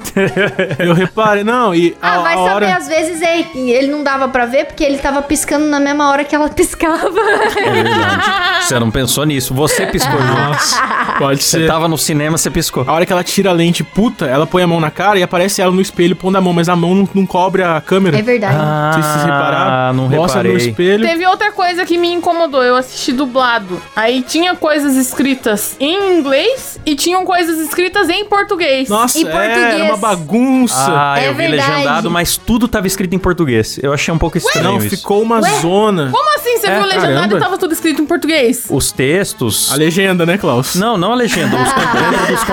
D: Eu reparei, não, e a,
E: Ah, vai
D: a
E: saber,
D: hora...
E: às vezes é, ele não dava pra ver porque ele tava piscando na mesma hora que ela piscava.
B: É verdade. Você não pensou nisso. Você piscou.
D: Nossa, pode
B: Você
D: ser.
B: tava no cinema, você piscou.
D: A hora que ela tira a lente puta, ela põe a mão na cara e aparece ela no espelho pondo a mão, mas a mão não, não cobre a câmera.
E: É verdade.
B: Ah,
D: Não sei se vocês repararam.
B: não
D: Mostra no
B: reparei.
D: espelho.
C: Teve outra coisa que me incomodou. Eu assisti dublado. Aí tinha coisas escritas em inglês e tinham coisas escritas em português.
D: Nossa,
E: Em
D: é,
E: português.
D: era uma bagunça.
B: Ah,
E: É
B: eu vi
E: verdade.
B: legendado, mas tudo tava escrito em português. Eu achei um pouco estranho
D: não,
B: isso.
D: ficou uma zona.
C: Como assim você
D: É,
C: viu legendado
D: caramba.
C: e tava tudo escrito em português?
B: Os textos.
D: A legenda, né, Klaus?
B: Não, não a legenda, os dentro dos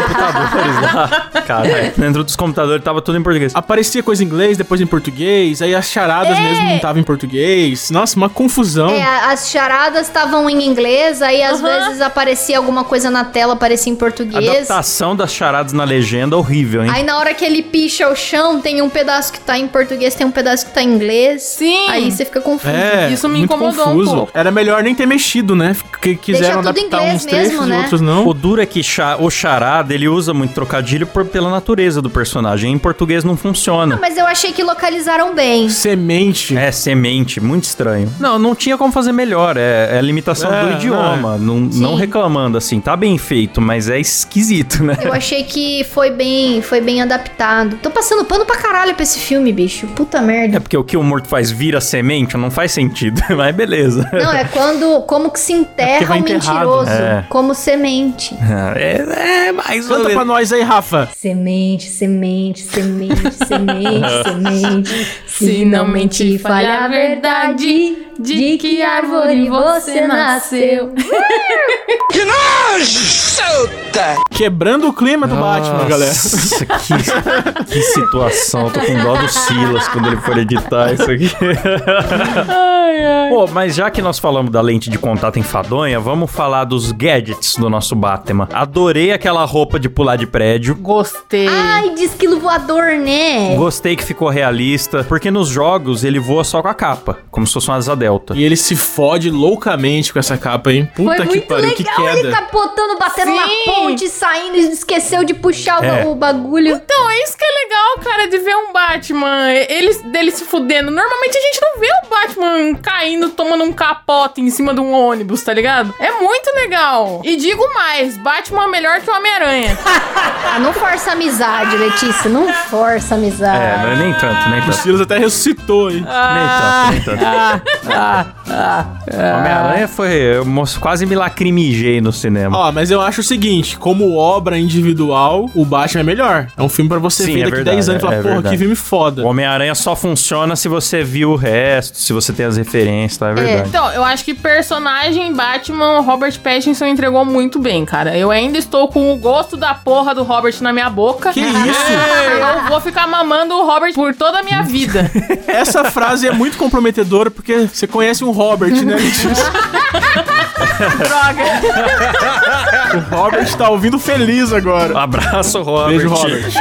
B: computadores lá. Cara, dentro dos computadores tava tudo em português.
D: Aparecia coisa em inglês, depois em português, aí as charadas mesmo não estavam em português. Nossa, uma confusão.
E: É, a- as charadas estavam em inglês, aí às
C: Aham.
E: vezes aparecia alguma coisa na tela, aparecia em
B: A
E: português.
B: adaptação das charadas na legenda horrível, hein?
E: Aí na hora que ele picha o chão, tem um pedaço que tá em português, tem um pedaço que tá em inglês.
C: Sim.
E: Aí você fica confuso.
D: É,
C: Isso me incomodou um
D: confuso.
C: pouco.
D: Era melhor nem ter mexido, né? Que quiseram
E: tudo em
D: adaptar
E: inglês
D: uns trechos
E: mesmo,
D: e
E: né?
D: outros não.
B: O duro é que o charada, ele usa muito trocadilho por, pela natureza do personagem. Em português não funciona.
E: Mas eu achei que localizaram bem.
D: Semente.
B: É, semente, muito estranho. Não, não tinha como fazer melhor. É, é limitação
D: É,
B: do idioma. Não, não reclamando, assim. Tá bem feito, mas é esquisito, né?
E: Eu achei que foi bem, foi bem adaptado. Tô passando pano pra caralho pra esse filme, bicho. Puta
B: É
E: merda.
B: porque o que o morto faz vira semente, não faz sentido. Mas beleza.
E: Não, é quando como que se
D: É
E: enterra
D: vai
E: um mentiroso,
B: É.
E: como semente.
B: É, é mais ou
D: Canta pra nós aí, Rafa.
E: Semente, semente, semente, semente, semente.
C: Se não mentir, fale a verdade de que árvore você nasceu.
D: Quebrando o clima do Batman, galera.
B: Nossa, que, que situação. Tô com dó do Silas quando ele for editar isso aqui. Pô, mas já já que nós falamos da lente de contato enfadonha, vamos falar dos gadgets do nosso Batman. Adorei aquela roupa de pular de prédio.
C: Gostei.
E: Ai, de esquilo voador, né?
B: Gostei que ficou realista, porque nos jogos ele voa só com a capa, como se fosse uma asa delta.
D: E ele se fode loucamente com essa capa, hein? Puta
E: Foi
D: que
E: muito
D: pariu,
E: legal
D: que
E: ele
D: queda.
E: capotando, batendo
C: Sim.
E: na ponte, saindo e esqueceu de puxar o-
B: É.
E: o bagulho.
C: Então, é isso que é legal, cara, de ver um Batman, ele, dele se fudendo. Normalmente a gente não vê o Batman caindo, tomando um capote em cima de um ônibus, tá ligado? É muito legal. E digo mais, Batman é melhor que o Homem-Aranha.
E: Ah, não força amizade, Letícia. Não força amizade.
B: É, não é nem tanto, nem
D: O
B: tanto.
D: Silas até ressuscitou, hein?
B: Nem tanto, nem tanto.
A: Ah, ah, ah, ah.
B: Homem-Aranha foi. Eu quase me lacrimijei no cinema.
D: Ó, mas eu acho o seguinte, como obra individual, o Batman é melhor. É um filme pra você
B: Sim,
D: ver
B: é
D: daqui
B: verdade,
D: 10 anos e falar,
B: é
D: porra,
B: verdade.
D: que filme foda.
B: O Homem-Aranha só funciona se você viu o resto, se você tem as referências, tá? É verdade.
C: Então, eu acho que personagem Batman, Robert Pattinson entregou muito bem, cara. Eu ainda estou com o gosto da porra do Robert na minha boca.
D: Que isso?
C: Eu vou ficar mamando o Robert por toda a minha vida.
D: Essa frase é muito comprometedora porque você conhece um Robert, né, Letícia?
C: Droga.
D: O Robert tá ouvindo feliz agora.
B: Abraço, Robert.
D: Beijo, Robert.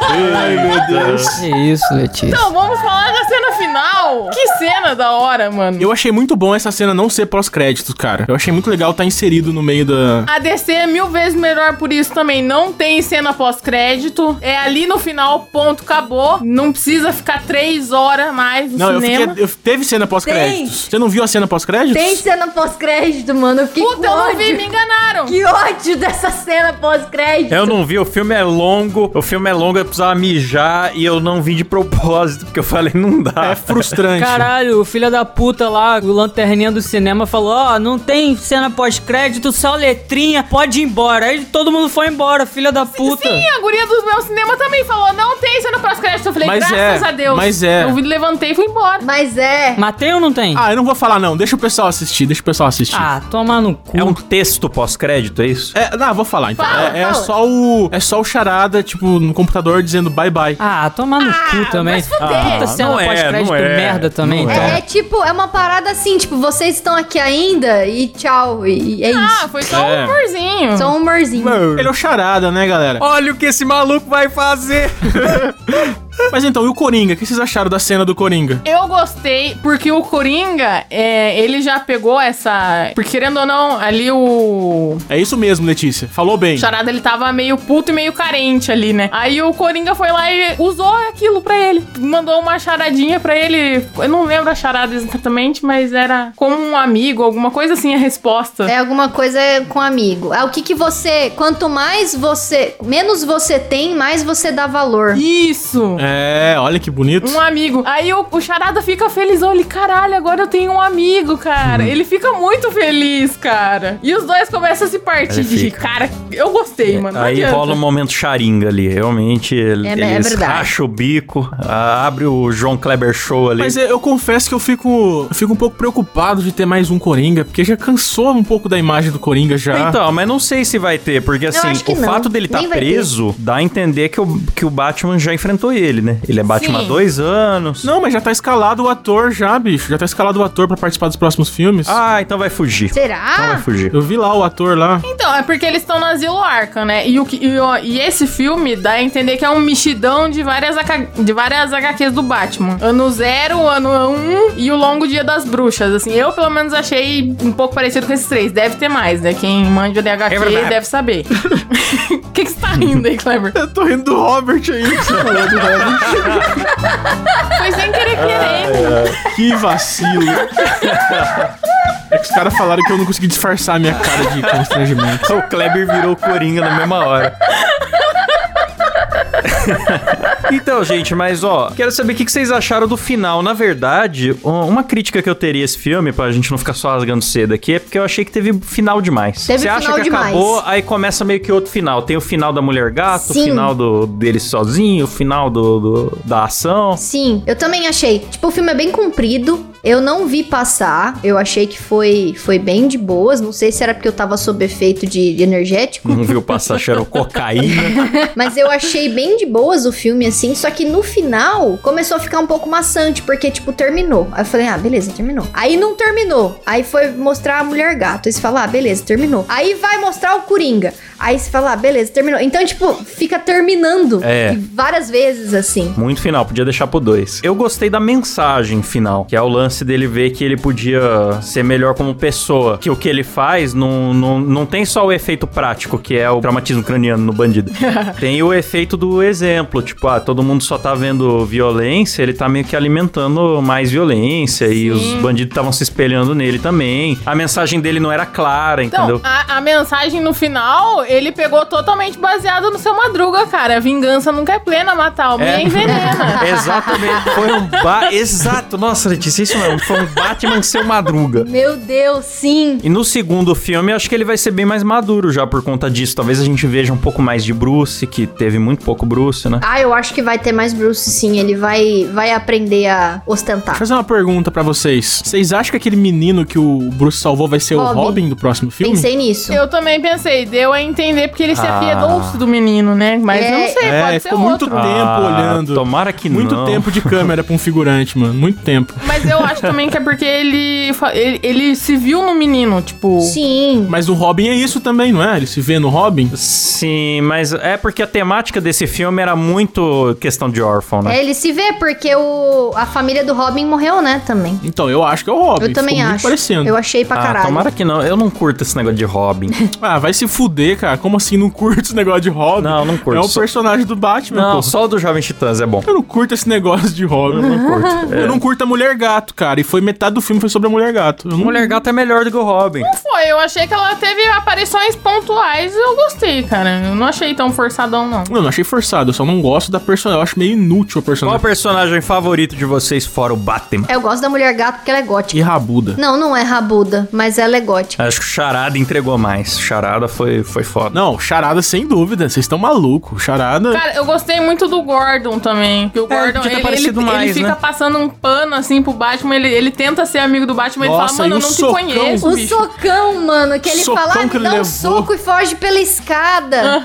D: Ai, meu Deus.
A: Que isso, Letícia.
C: Então, vamos falar da cena final. Que cena da hora, mano.
D: Eu achei muito bom essa cena não ser pós-créditos, cara. Eu achei muito legal estar inserido no meio da.
C: A DC é mil vezes melhor por isso também. Não tem cena pós-crédito. É ali no final, ponto, acabou. Não precisa ficar três horas mais no
D: Não, eu
C: cinema.
D: fiquei. Eu, teve cena pós-créditos. Você não viu a cena pós-créditos?
E: Tem cena pós-crédito, mano. Eu fiquei
C: Puta,
E: com
C: eu não vi, me enganaram.
E: Que ódio dessa cena pós-crédito.
B: Eu não vi, o filme é longo, o filme é longo, eu precisava mijar e eu não vi de propósito, porque eu falei, não dá.
D: É frustrante.
A: Caralho, o filho da puta lá, o lanterninha do cinema, falou: Ó, não tem cena pós-crédito, só letrinha, pode ir embora. Aí todo mundo foi embora, filha da puta.
C: Sim, a guria do meu cinema também falou: não tem cena pós-crédito. Eu falei,
D: Mas
C: graças
D: é,
C: a Deus.
D: mas é.
C: Eu levantei e fui embora.
E: Mas é.
A: Mas tem ou não tem?
D: Ah, eu não vou falar, não. Deixa o pessoal assistir, deixa o pessoal assistir.
A: Ah, toma no cu.
B: É um texto pós-crédito, é isso?
D: É, não, vou falar então.
C: Fala,
D: é, é
E: fala.
D: só o. É só o charada, tipo, no computador dizendo bye bye.
A: Ah, toma no cu também.
C: se fuder.
A: Puta cena
B: não é,
A: pós-crédito
B: é,
A: merda também, então.
E: É, é tipo, é uma parada assim, tipo, vocês estão aqui ainda e tchau. E, e é
C: Ah,
E: isso.
C: foi só
D: É.
C: um humorzinho.
E: Só um humorzinho.
D: Ele é o charada, né, galera?
B: Olha o que esse maluco vai fazer!
D: Mas então, e o Coringa? O que vocês acharam da cena do Coringa?
C: Eu gostei, porque o Coringa, é, ele já pegou essa. Porque querendo ou não, ali o.
D: É isso mesmo, Letícia. Falou bem.
C: O Charada ele tava meio puto e meio carente ali, né? Aí o Coringa foi lá e usou aquilo pra ele. Mandou uma charadinha pra ele. Eu não lembro a charada exatamente, mas era como um amigo, alguma coisa assim a resposta.
E: É alguma coisa com amigo. É o que que você, quanto mais você, menos você tem, mais você dá valor.
C: Isso!
D: É, olha que bonito.
C: Um amigo. Aí o, o Charada fica feliz. Olha, ele, caralho, agora eu tenho um amigo, cara. Ele fica muito feliz, cara. E os dois começam a se partir
B: Ele
C: de
B: fica.
C: Cara, eu gostei, mano. não
B: Aí
C: adianta.
B: rola um momento charinga ali. Realmente, ele,
E: É, é
B: eles
E: verdade.
B: racham o bico, abre o João Kleber Show ali.
D: Mas eu, eu confesso que eu fico, eu fico um pouco preocupado de ter mais um Coringa, porque já cansou um pouco da imagem do Coringa já.
B: Então, mas não sei se vai ter, porque assim, o
E: não.
B: fato dele estar
E: vai
B: preso dá a entender que o, que o Batman já enfrentou ele, né? Ele é Batman há
C: Sim.
B: dois anos.
D: Não, mas já tá escalado o ator já, bicho. Já tá escalado o ator pra participar dos próximos filmes.
B: Ah, então vai fugir. Então vai
E: Será?
B: fugir.
D: Eu vi lá o ator lá.
C: Então, é porque eles estão no Asilo Arkham, né? E, o que, e, o- e esse filme dá a entender que é um mexidão de várias, AK de várias HQs do Batman. Ano 0, ano 1 um, e o Longo Dia das Bruxas. Assim, eu pelo menos achei um pouco parecido com esses três. Deve ter mais, né? Quem manja de HQ
B: É verdade.
C: deve saber. O que, que você tá rindo aí, Kleber?
D: Eu tô rindo do Robert aí.
C: Foi sem querer querendo.
D: que vacilo. É que os caras falaram que eu não consegui disfarçar a minha cara de constrangimento.
B: O Kleber virou Coringa na mesma hora. então, gente, mas ó, quero saber o que vocês acharam do final. Na verdade, um- uma crítica que eu teria a esse filme, pra gente não ficar só rasgando cedo aqui, é porque eu achei que teve final demais.
E: Teve
B: Você acha que
E: demais.
B: acabou, aí começa meio que outro final. Tem o final da Mulher Gato, o
E: Sim.
B: final do, dele sozinho, o final do, do- da ação.
E: Sim, eu também achei. Tipo, o filme é bem comprido. Eu não vi passar. Eu achei que foi, foi bem de boas. Não sei se era porque eu tava sob efeito de, de energético.
B: Não viu passar cheiro cocaína.
E: Mas eu achei bem de boas o filme, assim. Só que no final começou a ficar um pouco maçante, porque, tipo, terminou. Aí eu falei, ah, beleza, terminou. Aí não terminou. Aí foi mostrar a mulher gato. Aí você fala, ah, beleza, terminou. Aí vai mostrar o Coringa. Aí você fala, ah, beleza, terminou. Então, tipo, fica terminando
B: É.
E: Várias vezes assim.
B: Muito final, podia deixar pro 2. Eu gostei da mensagem final, que é o lance dele ver que ele podia ser melhor como pessoa. Que o que ele faz não, não, não tem só o efeito prático, que é o traumatismo craniano no bandido. tem o efeito do exemplo. Tipo, ah, todo mundo só tá vendo violência, ele tá meio que alimentando mais violência. E os bandidos estavam se espelhando nele também. A mensagem dele não era clara,
C: Então,
B: entendeu?
C: a, a mensagem no final, ele pegou totalmente baseado no seu Madruga, cara. A vingança nunca é plena, matar alguém
B: É.
C: é. envenena.
B: Exatamente. Foi um ba... Exato. Nossa, Letícia, isso mesmo. Foi um Batman seu madruga.
E: Meu Deus, sim.
B: E no segundo filme, acho que ele vai ser bem mais maduro já por conta disso. Talvez a gente veja um pouco mais de Bruce, que teve muito pouco Bruce, né?
E: Ah, eu acho que vai ter mais Bruce, sim. Ele vai, vai aprender a ostentar.
D: Deixa eu fazer uma pergunta pra vocês. Vocês acham que aquele menino que o Bruce salvou vai ser o
E: Robin.
D: Robin do próximo filme?
E: Pensei nisso.
C: Eu também pensei, deu a entender porque ele se
B: Ah.
C: afiedou-se do menino, né? Mas
E: É,
C: eu não sei,
D: É,
C: pode ser
D: ficou muito
C: outro.
D: tempo
B: Ah,
D: olhando.
B: tomara que
D: Muito
B: não.
D: tempo de câmera pra um figurante, mano. Muito tempo.
C: Mas eu acho também que é porque ele, ele, ele se viu no menino, tipo...
E: Sim.
D: Mas o Robin é isso também, não é? Ele se vê no Robin?
B: Sim, mas é porque a temática desse filme era muito questão de órfão, né?
E: É, ele se vê porque o, a família do Robin morreu, né, também.
D: Então, eu acho que é o Robin.
E: Eu também acho.
D: parecendo.
E: Eu achei pra
B: Ah,
E: caralho.
B: tomara que não. Eu não curto esse negócio de Robin.
D: Ah, vai se fuder, cara. Como assim não curto esse negócio de Robin?
B: Não, não curto.
D: É o
B: Só-
D: personagem do Batman,
B: não,
D: pô.
B: só o do Jovem Titãs é bom.
D: Eu não curto esse negócio de Robin. Eu não curto. Eu não curto a Mulher Gato, cara. E foi metade do filme foi sobre a Mulher Gato. Não...
B: Mulher Gato é melhor do que o Robin.
C: Foi, eu achei que ela teve aparições pontuais e eu gostei, cara. Eu não achei tão forçadão, não.
D: Eu não achei forçado, eu só não gosto da personagem. Eu acho meio inútil a
B: Qual o
D: personagem.
B: personagem favorito de vocês fora o Batman?
E: Eu gosto da mulher gato porque ela é gótica.
D: E rabuda.
E: Não, não é rabuda, mas ela é gótica.
B: Acho que o Charada entregou mais. Charada foi, foi foda.
D: Não, charada sem dúvida. Vocês estão malucos. Charada.
C: Cara, eu gostei muito do Gordon também. Que o
B: É,
C: Gordon,
B: ter
C: ele, ele,
B: parecido
C: ele
B: mais,
C: fica
B: né?
C: passando um pano assim pro Batman. Ele, ele tenta ser amigo do Batman.
D: Nossa,
C: ele fala, mano,
D: e
C: eu não te
D: socão?
C: conheço,
E: O
C: bicho.
E: socão, mano, que ele
D: Socão
E: fala,
D: que ele
E: dá um
D: levou.
E: soco e foge pela escada.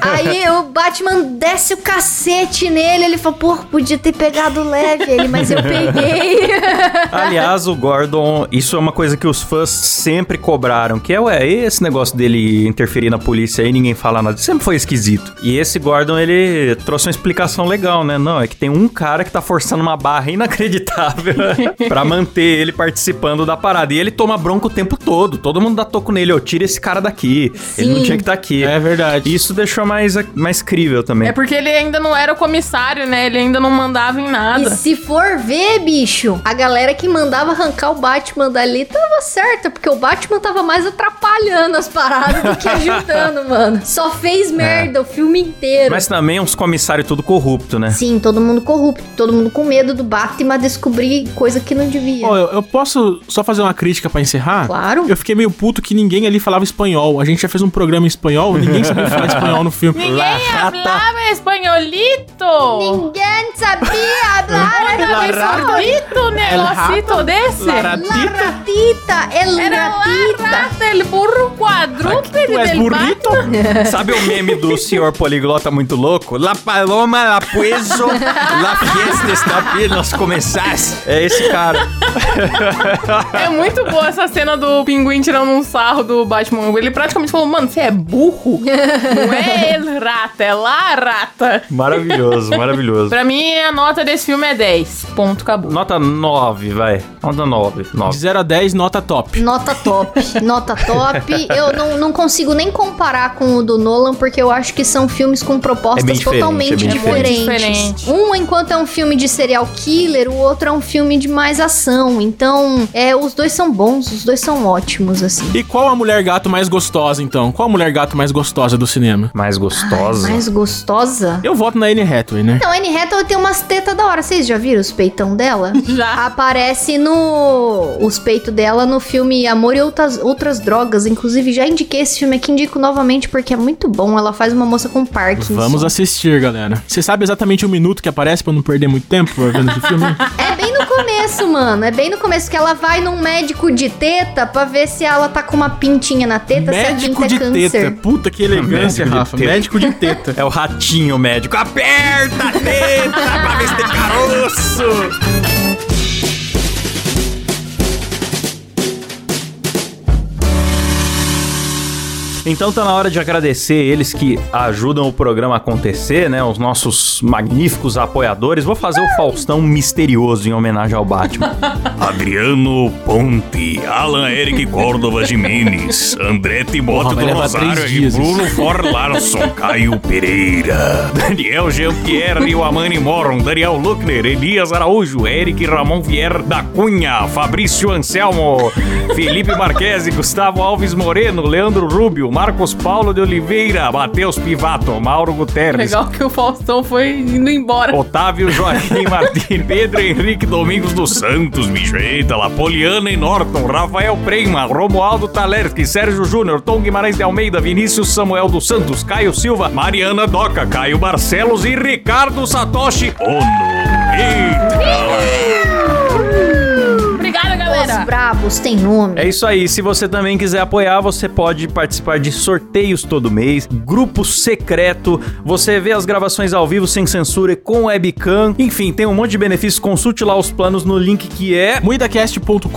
E: Aí o Batman desce o cacete nele, ele fala, pô, podia ter pegado leve ele, mas eu peguei.
B: Aliás, o Gordon, isso é uma coisa que os fãs sempre cobraram, que é, ué, esse negócio dele interferir na polícia aí, ninguém fala nada, sempre foi esquisito. E esse Gordon, ele trouxe uma explicação legal, né? Não, é que tem um cara que tá forçando uma barra inacreditável pra manter ele participando da parada. E ele toma bronca o tempo todo, todo mundo dá toco nele, ô, tira esse cara daqui. Ele não
E: Sim.
B: tinha que estar aqui.
D: É verdade.
B: Isso deixou mais, mais crível também.
C: É porque ele ainda não era o comissário, né? Ele ainda não mandava em
E: E
C: nada.
E: se for ver, bicho, a galera que mandava arrancar o Batman dali tava certa, porque o Batman tava mais atrapalhando as paradas do que ajudando, mano. Só fez merda o filme inteiro.
B: Mas também uns comissários tudo corrupto, né?
E: Sim, todo mundo corrupto, todo mundo com medo do Batman descobrir coisa que não devia.
D: Ó, eu, eu posso só fazer uma crítica pra encerrar?
E: Claro.
D: Eu fiquei meio puto que ninguém ali falava espanhol. A gente já fez um programa em espanhol, ninguém sabia falar espanhol no filme.
C: Ninguém falava espanholito!
E: Ninguém sabia
C: Olha, espanholito, um negocito desse.
D: La
E: La
D: ratita.
E: el
C: Era la
E: ratita.
C: rata, el burro quadrúpede
D: Tu és burrito?
B: Sabe o meme do senhor poliglota muito louco? La paloma, la pueso, la fiesta está apenas começar. É esse cara.
C: É muito boa essa cena do pinguim tirando um sarro do Batman. Ele praticamente falou, mano, você é burro? Não é el rata, é la rata.
B: Maravilhoso, maravilhoso.
C: Pra mim, a nota desse filme é 10. Ponto, acabou.
B: Nota 9, vai. Nota 9.
D: De
B: 9.
D: 0 a 10, nota top.
E: Nota top, nota top. Eu não, não consigo nem comparar com o do Nolan, porque eu acho que são filmes com
B: É
E: propostas
B: bem diferente,
E: totalmente
B: é bem
E: diferentes.
C: diferente.
E: Um, enquanto é um filme de serial killer, o outro é um filme de mais ação. Então, é, os dois são bons, os dois são ótimos, assim.
D: E qual a mulher gato mais gostosa, então? Qual a mulher gato mais gostosa do cinema?
B: Mais gostosa.
E: Mais gostosa?
D: Eu voto na Anne Hathaway, né?
E: Então, Anne Hathaway tem umas tetas da hora. Vocês já viram os peitão dela?
C: Já.
E: Aparece no... Os peitos dela no filme Amor e Outras, Outras Drogas. Inclusive, já indiquei esse filme aqui, indico novamente porque é muito bom. Ela faz uma moça com Parkinson.
D: Vamos assistir, galera. Você sabe exatamente o minuto que aparece pra não perder muito tempo vendo esse filme?
E: É bem no começo, mano. É bem no começo que ela vai num médico de teta pra ver se ela tá com uma pintinha na teta,
D: Médico
E: se
D: de
E: a pinta é
D: teta.
E: câncer.
D: Puta que elegância,
B: Médico de
D: Rafa.
B: teta.
D: Médico de teta.
B: É o ratinho médico. Aperta a teta pra ver se tem caroço. Então tá na hora de agradecer eles que ajudam o programa a acontecer, né? Os nossos magníficos apoiadores. Vou fazer o Faustão misterioso em homenagem ao Batman. Adriano Ponte, Alan Eric Córdova Jimenez, André Timóteo
D: Porra,
B: do Rosário e Bruno For Larson, Caio Pereira, Daniel Jean-Pierre Amani Moron, Daniel Luckner, Elias Araújo, Eric Ramon Vier da Cunha, Fabrício Anselmo, Felipe Marquesi, Gustavo Alves Moreno, Leandro Rubio, Marcos Paulo de Oliveira, Matheus Pivato, Mauro Guterres,
C: Legal que o Faustão foi indo embora.
B: Otávio Joaquim Martins, Pedro Henrique Domingos dos Santos, bicho, eita lá, Poliana e Norton, Rafael Prema, Romualdo Talerski, Sérgio Júnior, Tom Guimarães de Almeida, Vinícius Samuel dos Santos, Caio Silva, Mariana Doca, Caio Barcelos e Ricardo Satoshi Ono. Eita!
E: Os brabos têm nome.
B: É isso aí. Se você também quiser apoiar, você pode participar de sorteios todo mês, grupo secreto, você vê as gravações ao vivo sem censura e com webcam. Enfim, tem um monte de benefícios. Consulte lá os planos no link que é
D: Muidacast.com.br.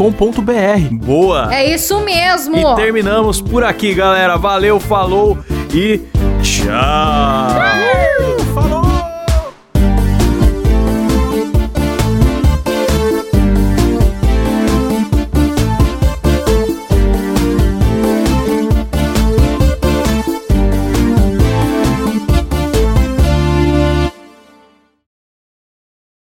B: boa.
E: É isso mesmo.
B: E terminamos por aqui, galera. Valeu, falou e tchau.